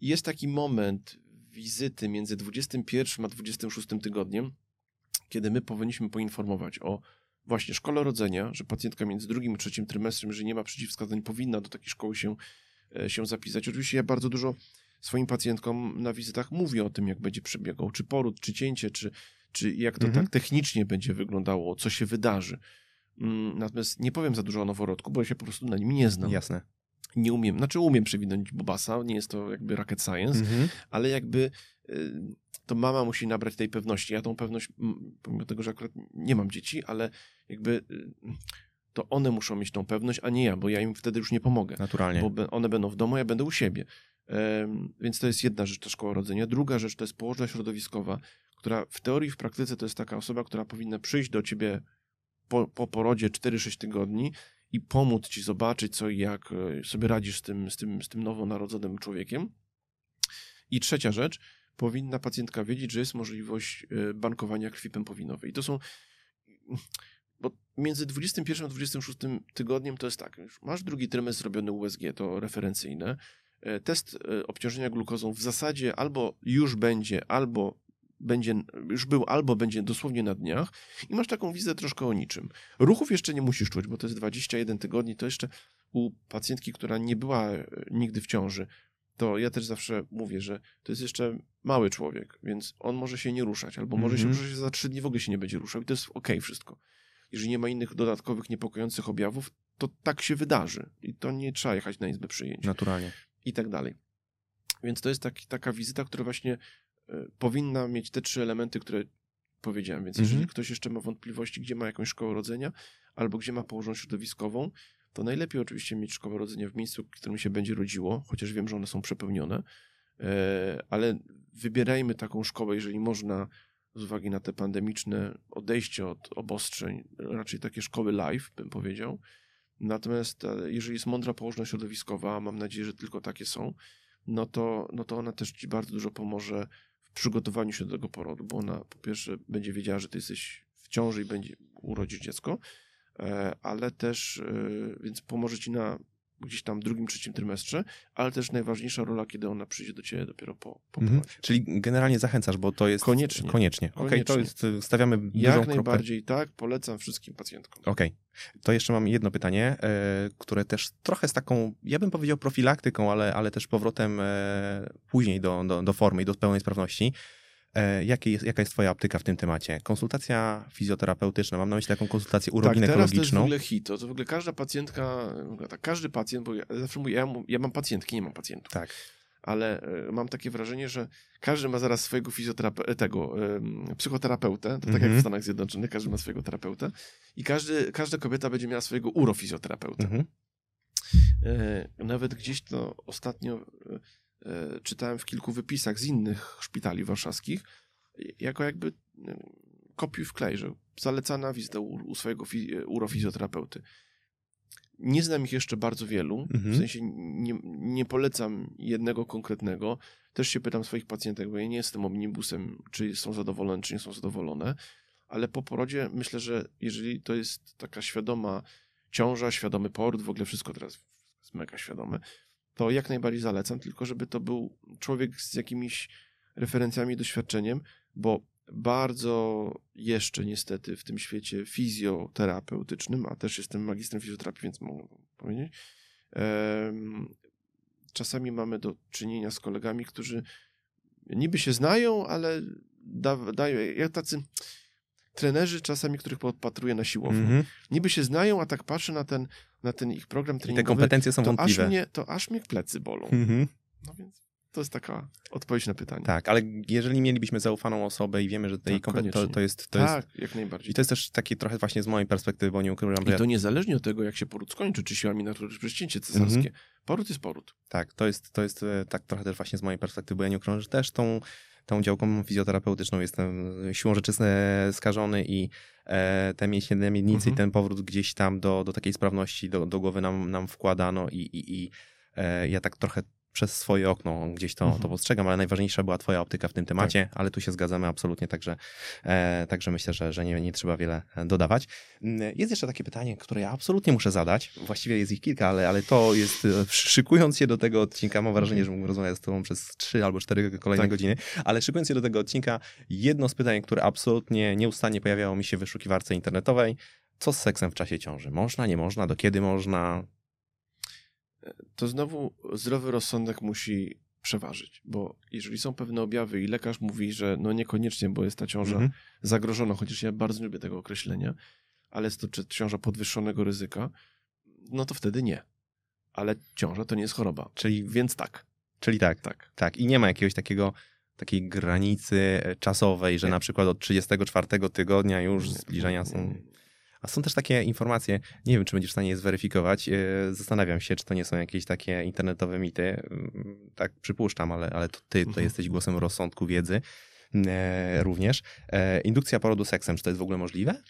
Jest taki moment wizyty między 21 a 26 tygodniem, kiedy my powinniśmy poinformować o właśnie szkole rodzenia, że pacjentka między drugim a trzecim trymestrem, jeżeli nie ma przeciwwskazań, powinna do takiej szkoły się, e, się zapisać. Oczywiście ja bardzo dużo swoim pacjentkom na wizytach mówię o tym, jak będzie przebiegał, czy poród, czy cięcie, czy, czy jak to Mhm. tak technicznie będzie wyglądało, co się wydarzy. Mm, Natomiast nie powiem za dużo o noworodku, bo ja się po prostu na nim nie znam Jasne. nie umiem, znaczy umiem przewinąć Bobasa, nie jest to jakby rocket science, Mhm. ale jakby y, to mama musi nabrać tej pewności. Ja tą pewność, pomimo tego, że akurat nie mam dzieci, ale jakby y, to one muszą mieć tą pewność, a nie ja, bo ja im wtedy już nie pomogę, Naturalnie. bo one będą w domu, ja będę u siebie. Więc to jest jedna rzecz, ta szkoła rodzenia. Druga rzecz to jest położna środowiskowa, która w teorii i w praktyce to jest taka osoba, która powinna przyjść do ciebie po, po porodzie 4-6 tygodni i pomóc ci zobaczyć, co i jak e, sobie radzisz z tym, z tym, z tym nowonarodzonym człowiekiem. I trzecia rzecz, powinna pacjentka wiedzieć, że jest możliwość e, bankowania krwi pępowinowej. I to są. Bo między 21 a 26 tygodniem to jest tak, masz drugi trymestr zrobiony USG, to referencyjne. E, Test e, obciążenia glukozą w zasadzie albo już będzie, albo będzie, już był, albo będzie dosłownie na dniach i masz taką wizytę troszkę o niczym. Ruchów jeszcze nie musisz czuć, bo to jest 21 tygodni, to jeszcze u pacjentki, która nie była nigdy w ciąży, to ja też zawsze mówię, że to jest jeszcze mały człowiek, więc on może się nie ruszać, albo może się Mhm. ruszać, że za trzy dni w ogóle się nie będzie ruszał i to jest okej wszystko. Jeżeli nie ma innych dodatkowych niepokojących objawów, to tak się wydarzy i to nie trzeba jechać na izbę przyjęć Naturalnie. i tak dalej. Więc to jest taki, taka wizyta, która właśnie e, powinna mieć te trzy elementy, które powiedziałem. Więc jeżeli Mhm. ktoś jeszcze ma wątpliwości, gdzie ma jakąś szkołę rodzenia, albo gdzie ma położoną środowiskową, to najlepiej oczywiście mieć szkołę rodzenia w miejscu, w którym się będzie rodziło, chociaż wiem, że one są przepełnione, e, ale wybierajmy taką szkołę, jeżeli można, z uwagi na te pandemiczne odejście od obostrzeń, raczej takie szkoły live, bym powiedział. Natomiast e, jeżeli jest mądra położna środowiskowa, a mam nadzieję, że tylko takie są, no to, no to ona też ci bardzo dużo pomoże w przygotowaniu się do tego porodu, bo ona po pierwsze będzie wiedziała, że ty jesteś w ciąży i będzie urodzić dziecko, ale też, e, więc pomoże ci na gdzieś tam drugim, trzecim trymestrze, ale też najważniejsza rola, kiedy ona przyjdzie do ciebie dopiero po, po Mhm. Czyli generalnie zachęcasz, bo to jest... Koniecznie. Koniecznie. Okej, to Koniecznie. jest... Stawiamy dużą Jak kropkę. najbardziej tak, polecam wszystkim pacjentkom. Okej. To jeszcze mam jedno pytanie, e, które też trochę z taką, ja bym powiedział profilaktyką, ale, ale też powrotem e, później do, do, do formy i do pełnej sprawności. E, jakie jest, jaka jest twoja optyka w tym temacie? Konsultacja fizjoterapeutyczna, mam na myśli taką konsultację Tak, teraz to jest w uroginekologiczną. ogóle hit. To, to w ogóle każda pacjentka, tak, każdy pacjent, bo ja zawsze mówię, ja, ja mam pacjentki, nie mam pacjentów, Tak. ale e, mam takie wrażenie, że każdy ma zaraz swojego fizjoterapeutę, tego, em, psychoterapeutę, to tak jak Mhm. w Stanach Zjednoczonych, każdy ma swojego terapeutę i każdy, każda kobieta będzie miała swojego urofizjoterapeutę. Mhm. E, Nawet gdzieś to ostatnio e, e, czytałem w kilku wypisach z innych szpitali warszawskich, e, jako jakby e, kopiuj w klej, że zalecana wizyta u, u swojego e, urofizjoterapeuty. Nie znam ich jeszcze bardzo wielu, Mhm. w sensie nie, nie polecam jednego konkretnego. Też się pytam swoich pacjentek, bo ja nie jestem omnibusem, czy są zadowolone, czy nie są zadowolone, ale po porodzie myślę, że jeżeli to jest taka świadoma ciąża, świadomy poród, w ogóle wszystko teraz jest mega świadome, to jak najbardziej zalecam, tylko żeby to był człowiek z jakimiś referencjami, doświadczeniem, bo bardzo jeszcze niestety w tym świecie fizjoterapeutycznym, a też jestem magistrem fizjoterapii, więc mogę powiedzieć, czasami mamy do czynienia z kolegami, którzy niby się znają, ale da, dają, jak tacy trenerzy czasami, których podpatruję na siłowni. Mhm. Niby się znają, a tak patrzę na ten, na ten ich program I te treningowy, kompetencje są to aż, wątpliwe. mnie, to aż mnie plecy bolą. Mhm. No więc to jest taka odpowiedź na pytanie. Tak, ale jeżeli mielibyśmy zaufaną osobę i wiemy, że tej Tak, to, to jest... To jest tak, jak najbardziej. I to jest też taki trochę właśnie z mojej perspektywy, bo nie ukrywam, I to niezależnie od tego, jak się poród skończy, czy siłami natury, czy przez cięcie cesarskie. Mhm. Poród jest poród. Tak, to jest, to jest e, tak trochę też właśnie z mojej perspektywy, bo ja nie ukrywam, że też tą, tą działką fizjoterapeutyczną jestem siłą rzeczy skażony i e, te mięśnie miednicy Mhm. i ten powrót gdzieś tam do, do takiej sprawności do, do głowy nam, nam wkładano i, i, i e, ja tak trochę przez swoje okno gdzieś to, Mhm. to postrzegam, ale najważniejsza była twoja optyka w tym temacie, ale tu się zgadzamy absolutnie, także, e, także myślę, że, że nie, nie trzeba wiele e, dodawać. Mm, Jest jeszcze takie pytanie, które ja absolutnie muszę zadać, właściwie jest ich kilka, ale, ale to jest, e, szykując się do tego odcinka, mam wrażenie, że mógłbym rozmawiać z tobą przez trzy albo cztery kolejne Tak. godziny, ale szykując się do tego odcinka, jedno z pytań, które absolutnie nieustannie pojawiało mi się w wyszukiwarce internetowej, co z seksem w czasie ciąży? Można, nie można, do kiedy można? To znowu zdrowy rozsądek musi przeważyć, bo jeżeli są pewne objawy i lekarz mówi, że no niekoniecznie, bo jest ta ciąża Mhm. zagrożona, chociaż ja bardzo nie lubię tego określenia, ale jest to czy ciąża podwyższonego ryzyka, no to wtedy nie. Ale ciąża to nie jest choroba. Czyli, Więc tak, czyli tak, tak. Tak, i nie ma jakiegoś takiego takiej granicy czasowej, że Nie. na przykład od 34 tygodnia już Nie, zbliżenia są. A są też takie informacje, nie wiem, czy będziesz w stanie je zweryfikować. e, Zastanawiam się, czy to nie są jakieś takie internetowe mity. Mm, Tak przypuszczam, ale, ale to ty tutaj Mhm. jesteś głosem rozsądku wiedzy e, również. E, indukcja porodu seksem, czy to jest w ogóle możliwe?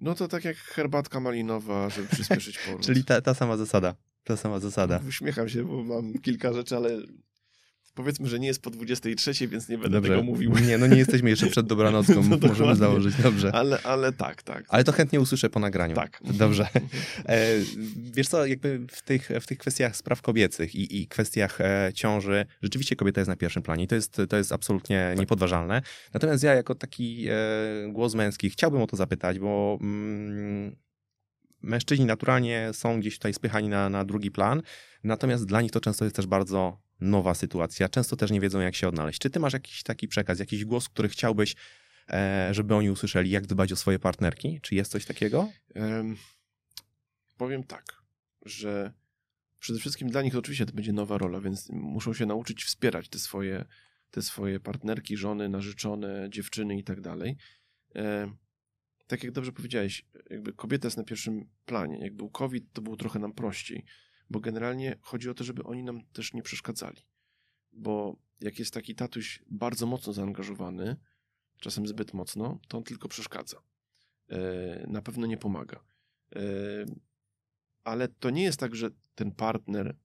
No to tak jak herbatka malinowa, żeby przyspieszyć poród. [laughs] Czyli ta, ta sama zasada. Ta sama zasada. Uśmiecham się, bo mam kilka rzeczy, ale powiedzmy, że nie jest po 23, więc nie będę Dobrze. tego mówił. Nie, no nie jesteśmy jeszcze przed dobranocką, [laughs] No możemy założyć, dobrze. Ale, ale tak, tak. Ale to chętnie usłyszę po nagraniu. Tak. Dobrze. E, wiesz co, jakby w tych, w tych kwestiach spraw kobiecych i, i kwestiach e, ciąży, rzeczywiście kobieta jest na pierwszym planie i to jest, to jest absolutnie Tak. niepodważalne. Natomiast ja jako taki e, głos męski chciałbym o to zapytać, bo mm, mężczyźni naturalnie są gdzieś tutaj spychani na, na drugi plan, natomiast dla nich to często jest też bardzo nowa sytuacja. Często też nie wiedzą, jak się odnaleźć. Czy ty masz jakiś taki przekaz, jakiś głos, który chciałbyś, e, żeby oni usłyszeli, jak dbać o swoje partnerki? Czy jest coś takiego? Em, powiem tak, że przede wszystkim dla nich oczywiście to będzie nowa rola, więc muszą się nauczyć wspierać te swoje, te swoje partnerki, żony, narzeczone, dziewczyny i tak dalej. Em, Tak jak dobrze powiedziałeś, jakby kobieta jest na pierwszym planie. Jak był COVID, to było trochę nam prościej, bo generalnie chodzi o to, żeby oni nam też nie przeszkadzali. Bo jak jest taki tatuś bardzo mocno zaangażowany, czasem zbyt mocno, to on tylko przeszkadza. E, Na pewno nie pomaga. E, Ale to nie jest tak, że ten partner,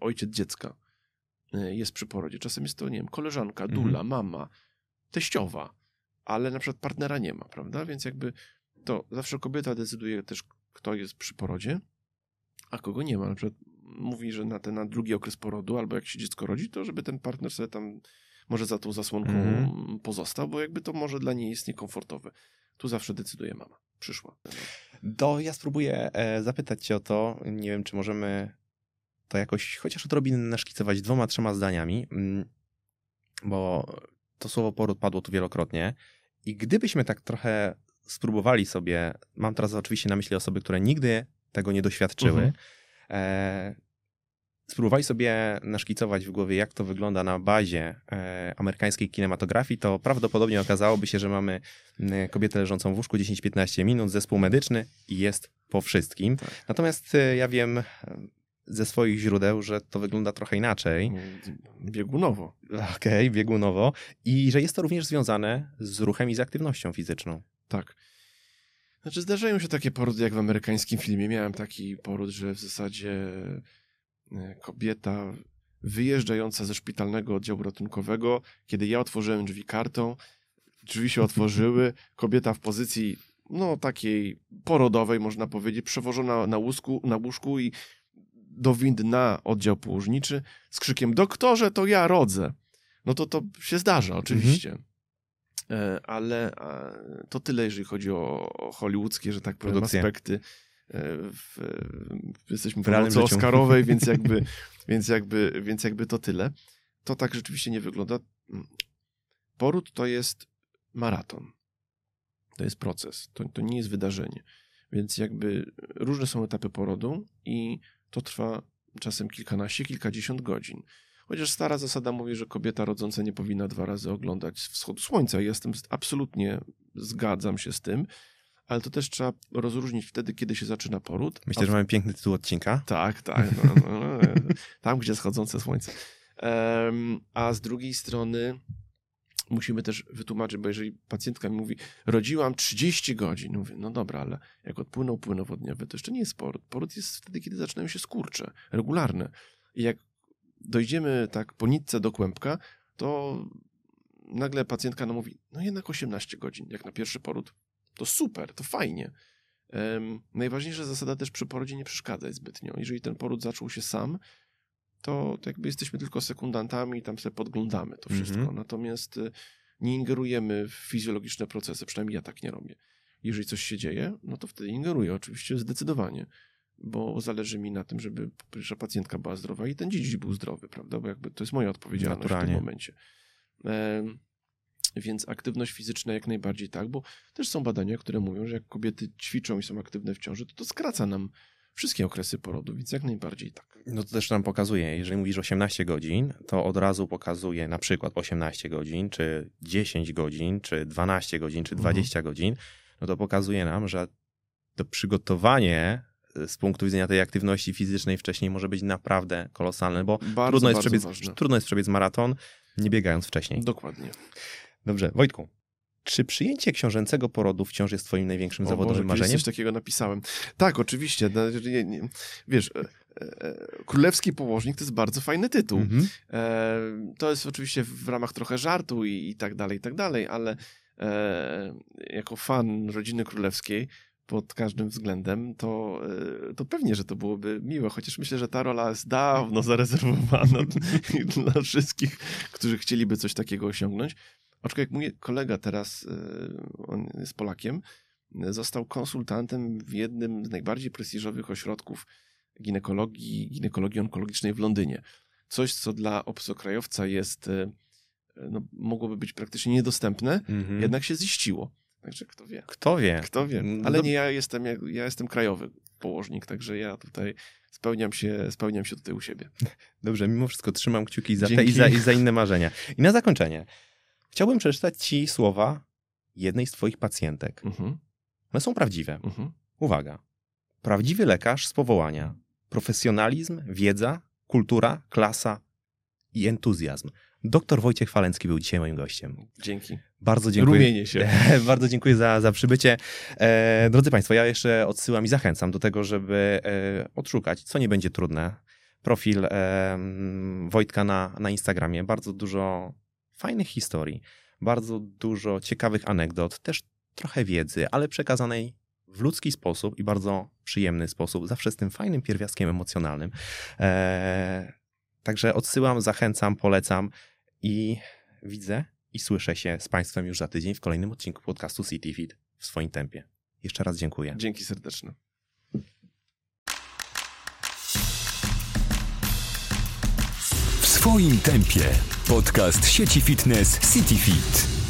ojciec dziecka e, jest przy porodzie. Czasem jest to, nie wiem, koleżanka, Mhm. dula, mama, teściowa, ale na przykład partnera nie ma, prawda? Więc jakby to zawsze kobieta decyduje też, kto jest przy porodzie, a kogo nie ma. Na przykład mówi, że na ten na drugi okres porodu, albo jak się dziecko rodzi, to żeby ten partner sobie tam może za tą zasłonką Mhm. pozostał, bo jakby to może dla niej jest niekomfortowe. Tu zawsze decyduje mama. Przyszła. To ja spróbuję e, zapytać cię o to, nie wiem, czy możemy to jakoś chociaż odrobinę naszkicować dwoma, trzema zdaniami, mm, bo to słowo poród padło tu wielokrotnie i gdybyśmy tak trochę spróbowali sobie, mam teraz oczywiście na myśli osoby, które nigdy tego nie doświadczyły, Mhm. E, spróbowali sobie naszkicować w głowie, jak to wygląda na bazie e, amerykańskiej kinematografii, to prawdopodobnie okazałoby się, że mamy m, kobietę leżącą w łóżku 10-15 minut, zespół medyczny i jest po wszystkim. Tak. Natomiast e, ja wiem ze swoich źródeł, że to wygląda trochę inaczej. Biegunowo. Okej, biegunowo. I że jest to również związane z ruchem i z aktywnością fizyczną. Tak. Znaczy zdarzają się takie porody jak w amerykańskim filmie. Miałem taki poród, że w zasadzie e, kobieta wyjeżdżająca ze szpitalnego oddziału ratunkowego, kiedy ja otworzyłem drzwi kartą, drzwi się otworzyły, [laughs] kobieta w pozycji no takiej porodowej można powiedzieć, przewożona na łóżku, na łóżku i do windy na oddział położniczy z krzykiem doktorze, to ja rodzę. No to to się zdarza oczywiście. E, Ale a, to tyle, jeżeli chodzi o, o hollywoodzkie, że tak powiem, Produkcje. aspekty. E, W, w, jesteśmy w życiu. Oscarowej, więc [laughs] jakby, więc, jakby, więc jakby to tyle. To tak rzeczywiście nie wygląda. Poród to jest maraton. To jest proces. To, to nie jest wydarzenie. Więc jakby różne są etapy porodu i to trwa czasem kilkanaście, kilkadziesiąt godzin. Chociaż stara zasada mówi, że kobieta rodząca nie powinna dwa razy oglądać wschodu słońca. Jestem absolutnie, zgadzam się z tym, ale to też trzeba rozróżnić wtedy, kiedy się zaczyna poród. Myślę, a że mamy piękny tytuł odcinka. tak, tak. [laughs] No, no, no, tam, gdzie schodzące słońce. Em, a z drugiej strony musimy też wytłumaczyć, bo jeżeli pacjentka mi mówi, rodziłam 30 godzin, mówię, no dobra, ale jak odpłynął płynowodniowy, to jeszcze nie jest poród. Poród jest wtedy, kiedy zaczynają się skurcze, regularne. I jak dojdziemy tak po nitce do kłębka, to nagle pacjentka nam mówi, no jednak 18 godzin, jak na pierwszy poród. To super, to fajnie. Um, najważniejsza zasada też przy porodzie nie przeszkadzać zbytnio. Jeżeli ten poród zaczął się sam, to, to jakby jesteśmy tylko sekundantami i tam sobie podglądamy to wszystko. Mm -hmm. Natomiast y, nie ingerujemy w fizjologiczne procesy, przynajmniej ja tak nie robię. Jeżeli coś się dzieje, no to wtedy ingeruję oczywiście zdecydowanie, bo zależy mi na tym, żeby pierwsza pacjentka była zdrowa i ten dziedzic był zdrowy, prawda? Bo jakby to jest moja odpowiedzialność Naturalnie. w tym momencie. Więc aktywność fizyczna jak najbardziej tak, bo też są badania, które mówią, że jak kobiety ćwiczą i są aktywne w ciąży, to to skraca nam wszystkie okresy porodu, więc jak najbardziej tak. No to też nam pokazuje, jeżeli mówisz 18 godzin, to od razu pokazuje na przykład 18 godzin, czy 10 godzin, czy 12 godzin, czy 20 mhm. godzin, no to pokazuje nam, że to przygotowanie e, z punktu widzenia tej aktywności fizycznej wcześniej może być naprawdę kolosalne, bo bardzo, trudno, jest przebiec, trudno jest przebiec maraton, nie biegając wcześniej. Dokładnie. Dobrze, Wojtku, czy przyjęcie książęcego porodu wciąż jest twoim największym o zawodowym Boże, marzeniem? Coś takiego napisałem. Tak, oczywiście. No, wiesz, e, e, Królewski Położnik to jest bardzo fajny tytuł. Mhm. E, to jest oczywiście w ramach trochę żartu i, i tak dalej, i tak dalej, ale jako fan rodziny królewskiej pod każdym względem, to, to pewnie, że to byłoby miłe, chociaż myślę, że ta rola jest dawno zarezerwowana [laughs] dla wszystkich, którzy chcieliby coś takiego osiągnąć. Aczkolwiek mój kolega teraz, e, on jest Polakiem, został konsultantem w jednym z najbardziej prestiżowych ośrodków ginekologii, ginekologii onkologicznej w Londynie. Coś, co dla obcokrajowca jest, e, no, mogłoby być praktycznie niedostępne, mm-hmm. jednak się ziściło. Także kto wie. Kto wie. Kto wie. Mm, Ale nie ja jestem, ja, ja jestem krajowy położnik, także ja tutaj spełniam się, spełniam się tutaj u siebie. [laughs] Dobrze, mimo wszystko trzymam kciuki za te i za, i za inne marzenia. I na zakończenie. Chciałbym przeczytać ci słowa jednej z twoich pacjentek. Mhm. One są prawdziwe. Mhm. Uwaga. Prawdziwy lekarz z powołania. Profesjonalizm, wiedza, kultura, klasa i entuzjazm. Doktor Wojciech Falencki był dzisiaj moim gościem. Dzięki. Bardzo dziękuję. Rumienię się. [laughs] Bardzo dziękuję za, za przybycie. E, drodzy Państwo, ja jeszcze odsyłam i zachęcam do tego, żeby e, odszukać, co nie będzie trudne, profil e, Wojtka na, na Instagramie. Bardzo dużo fajnych historii, bardzo dużo ciekawych anegdot, też trochę wiedzy, ale przekazanej w ludzki sposób i bardzo przyjemny sposób, zawsze z tym fajnym pierwiastkiem emocjonalnym. Eee, także odsyłam, zachęcam, polecam i widzę i słyszę się z Państwem już za tydzień w kolejnym odcinku podcastu CityFit w swoim tempie. Jeszcze raz dziękuję. Dzięki serdeczne. W swoim tempie. Podcast sieci fitness CityFit.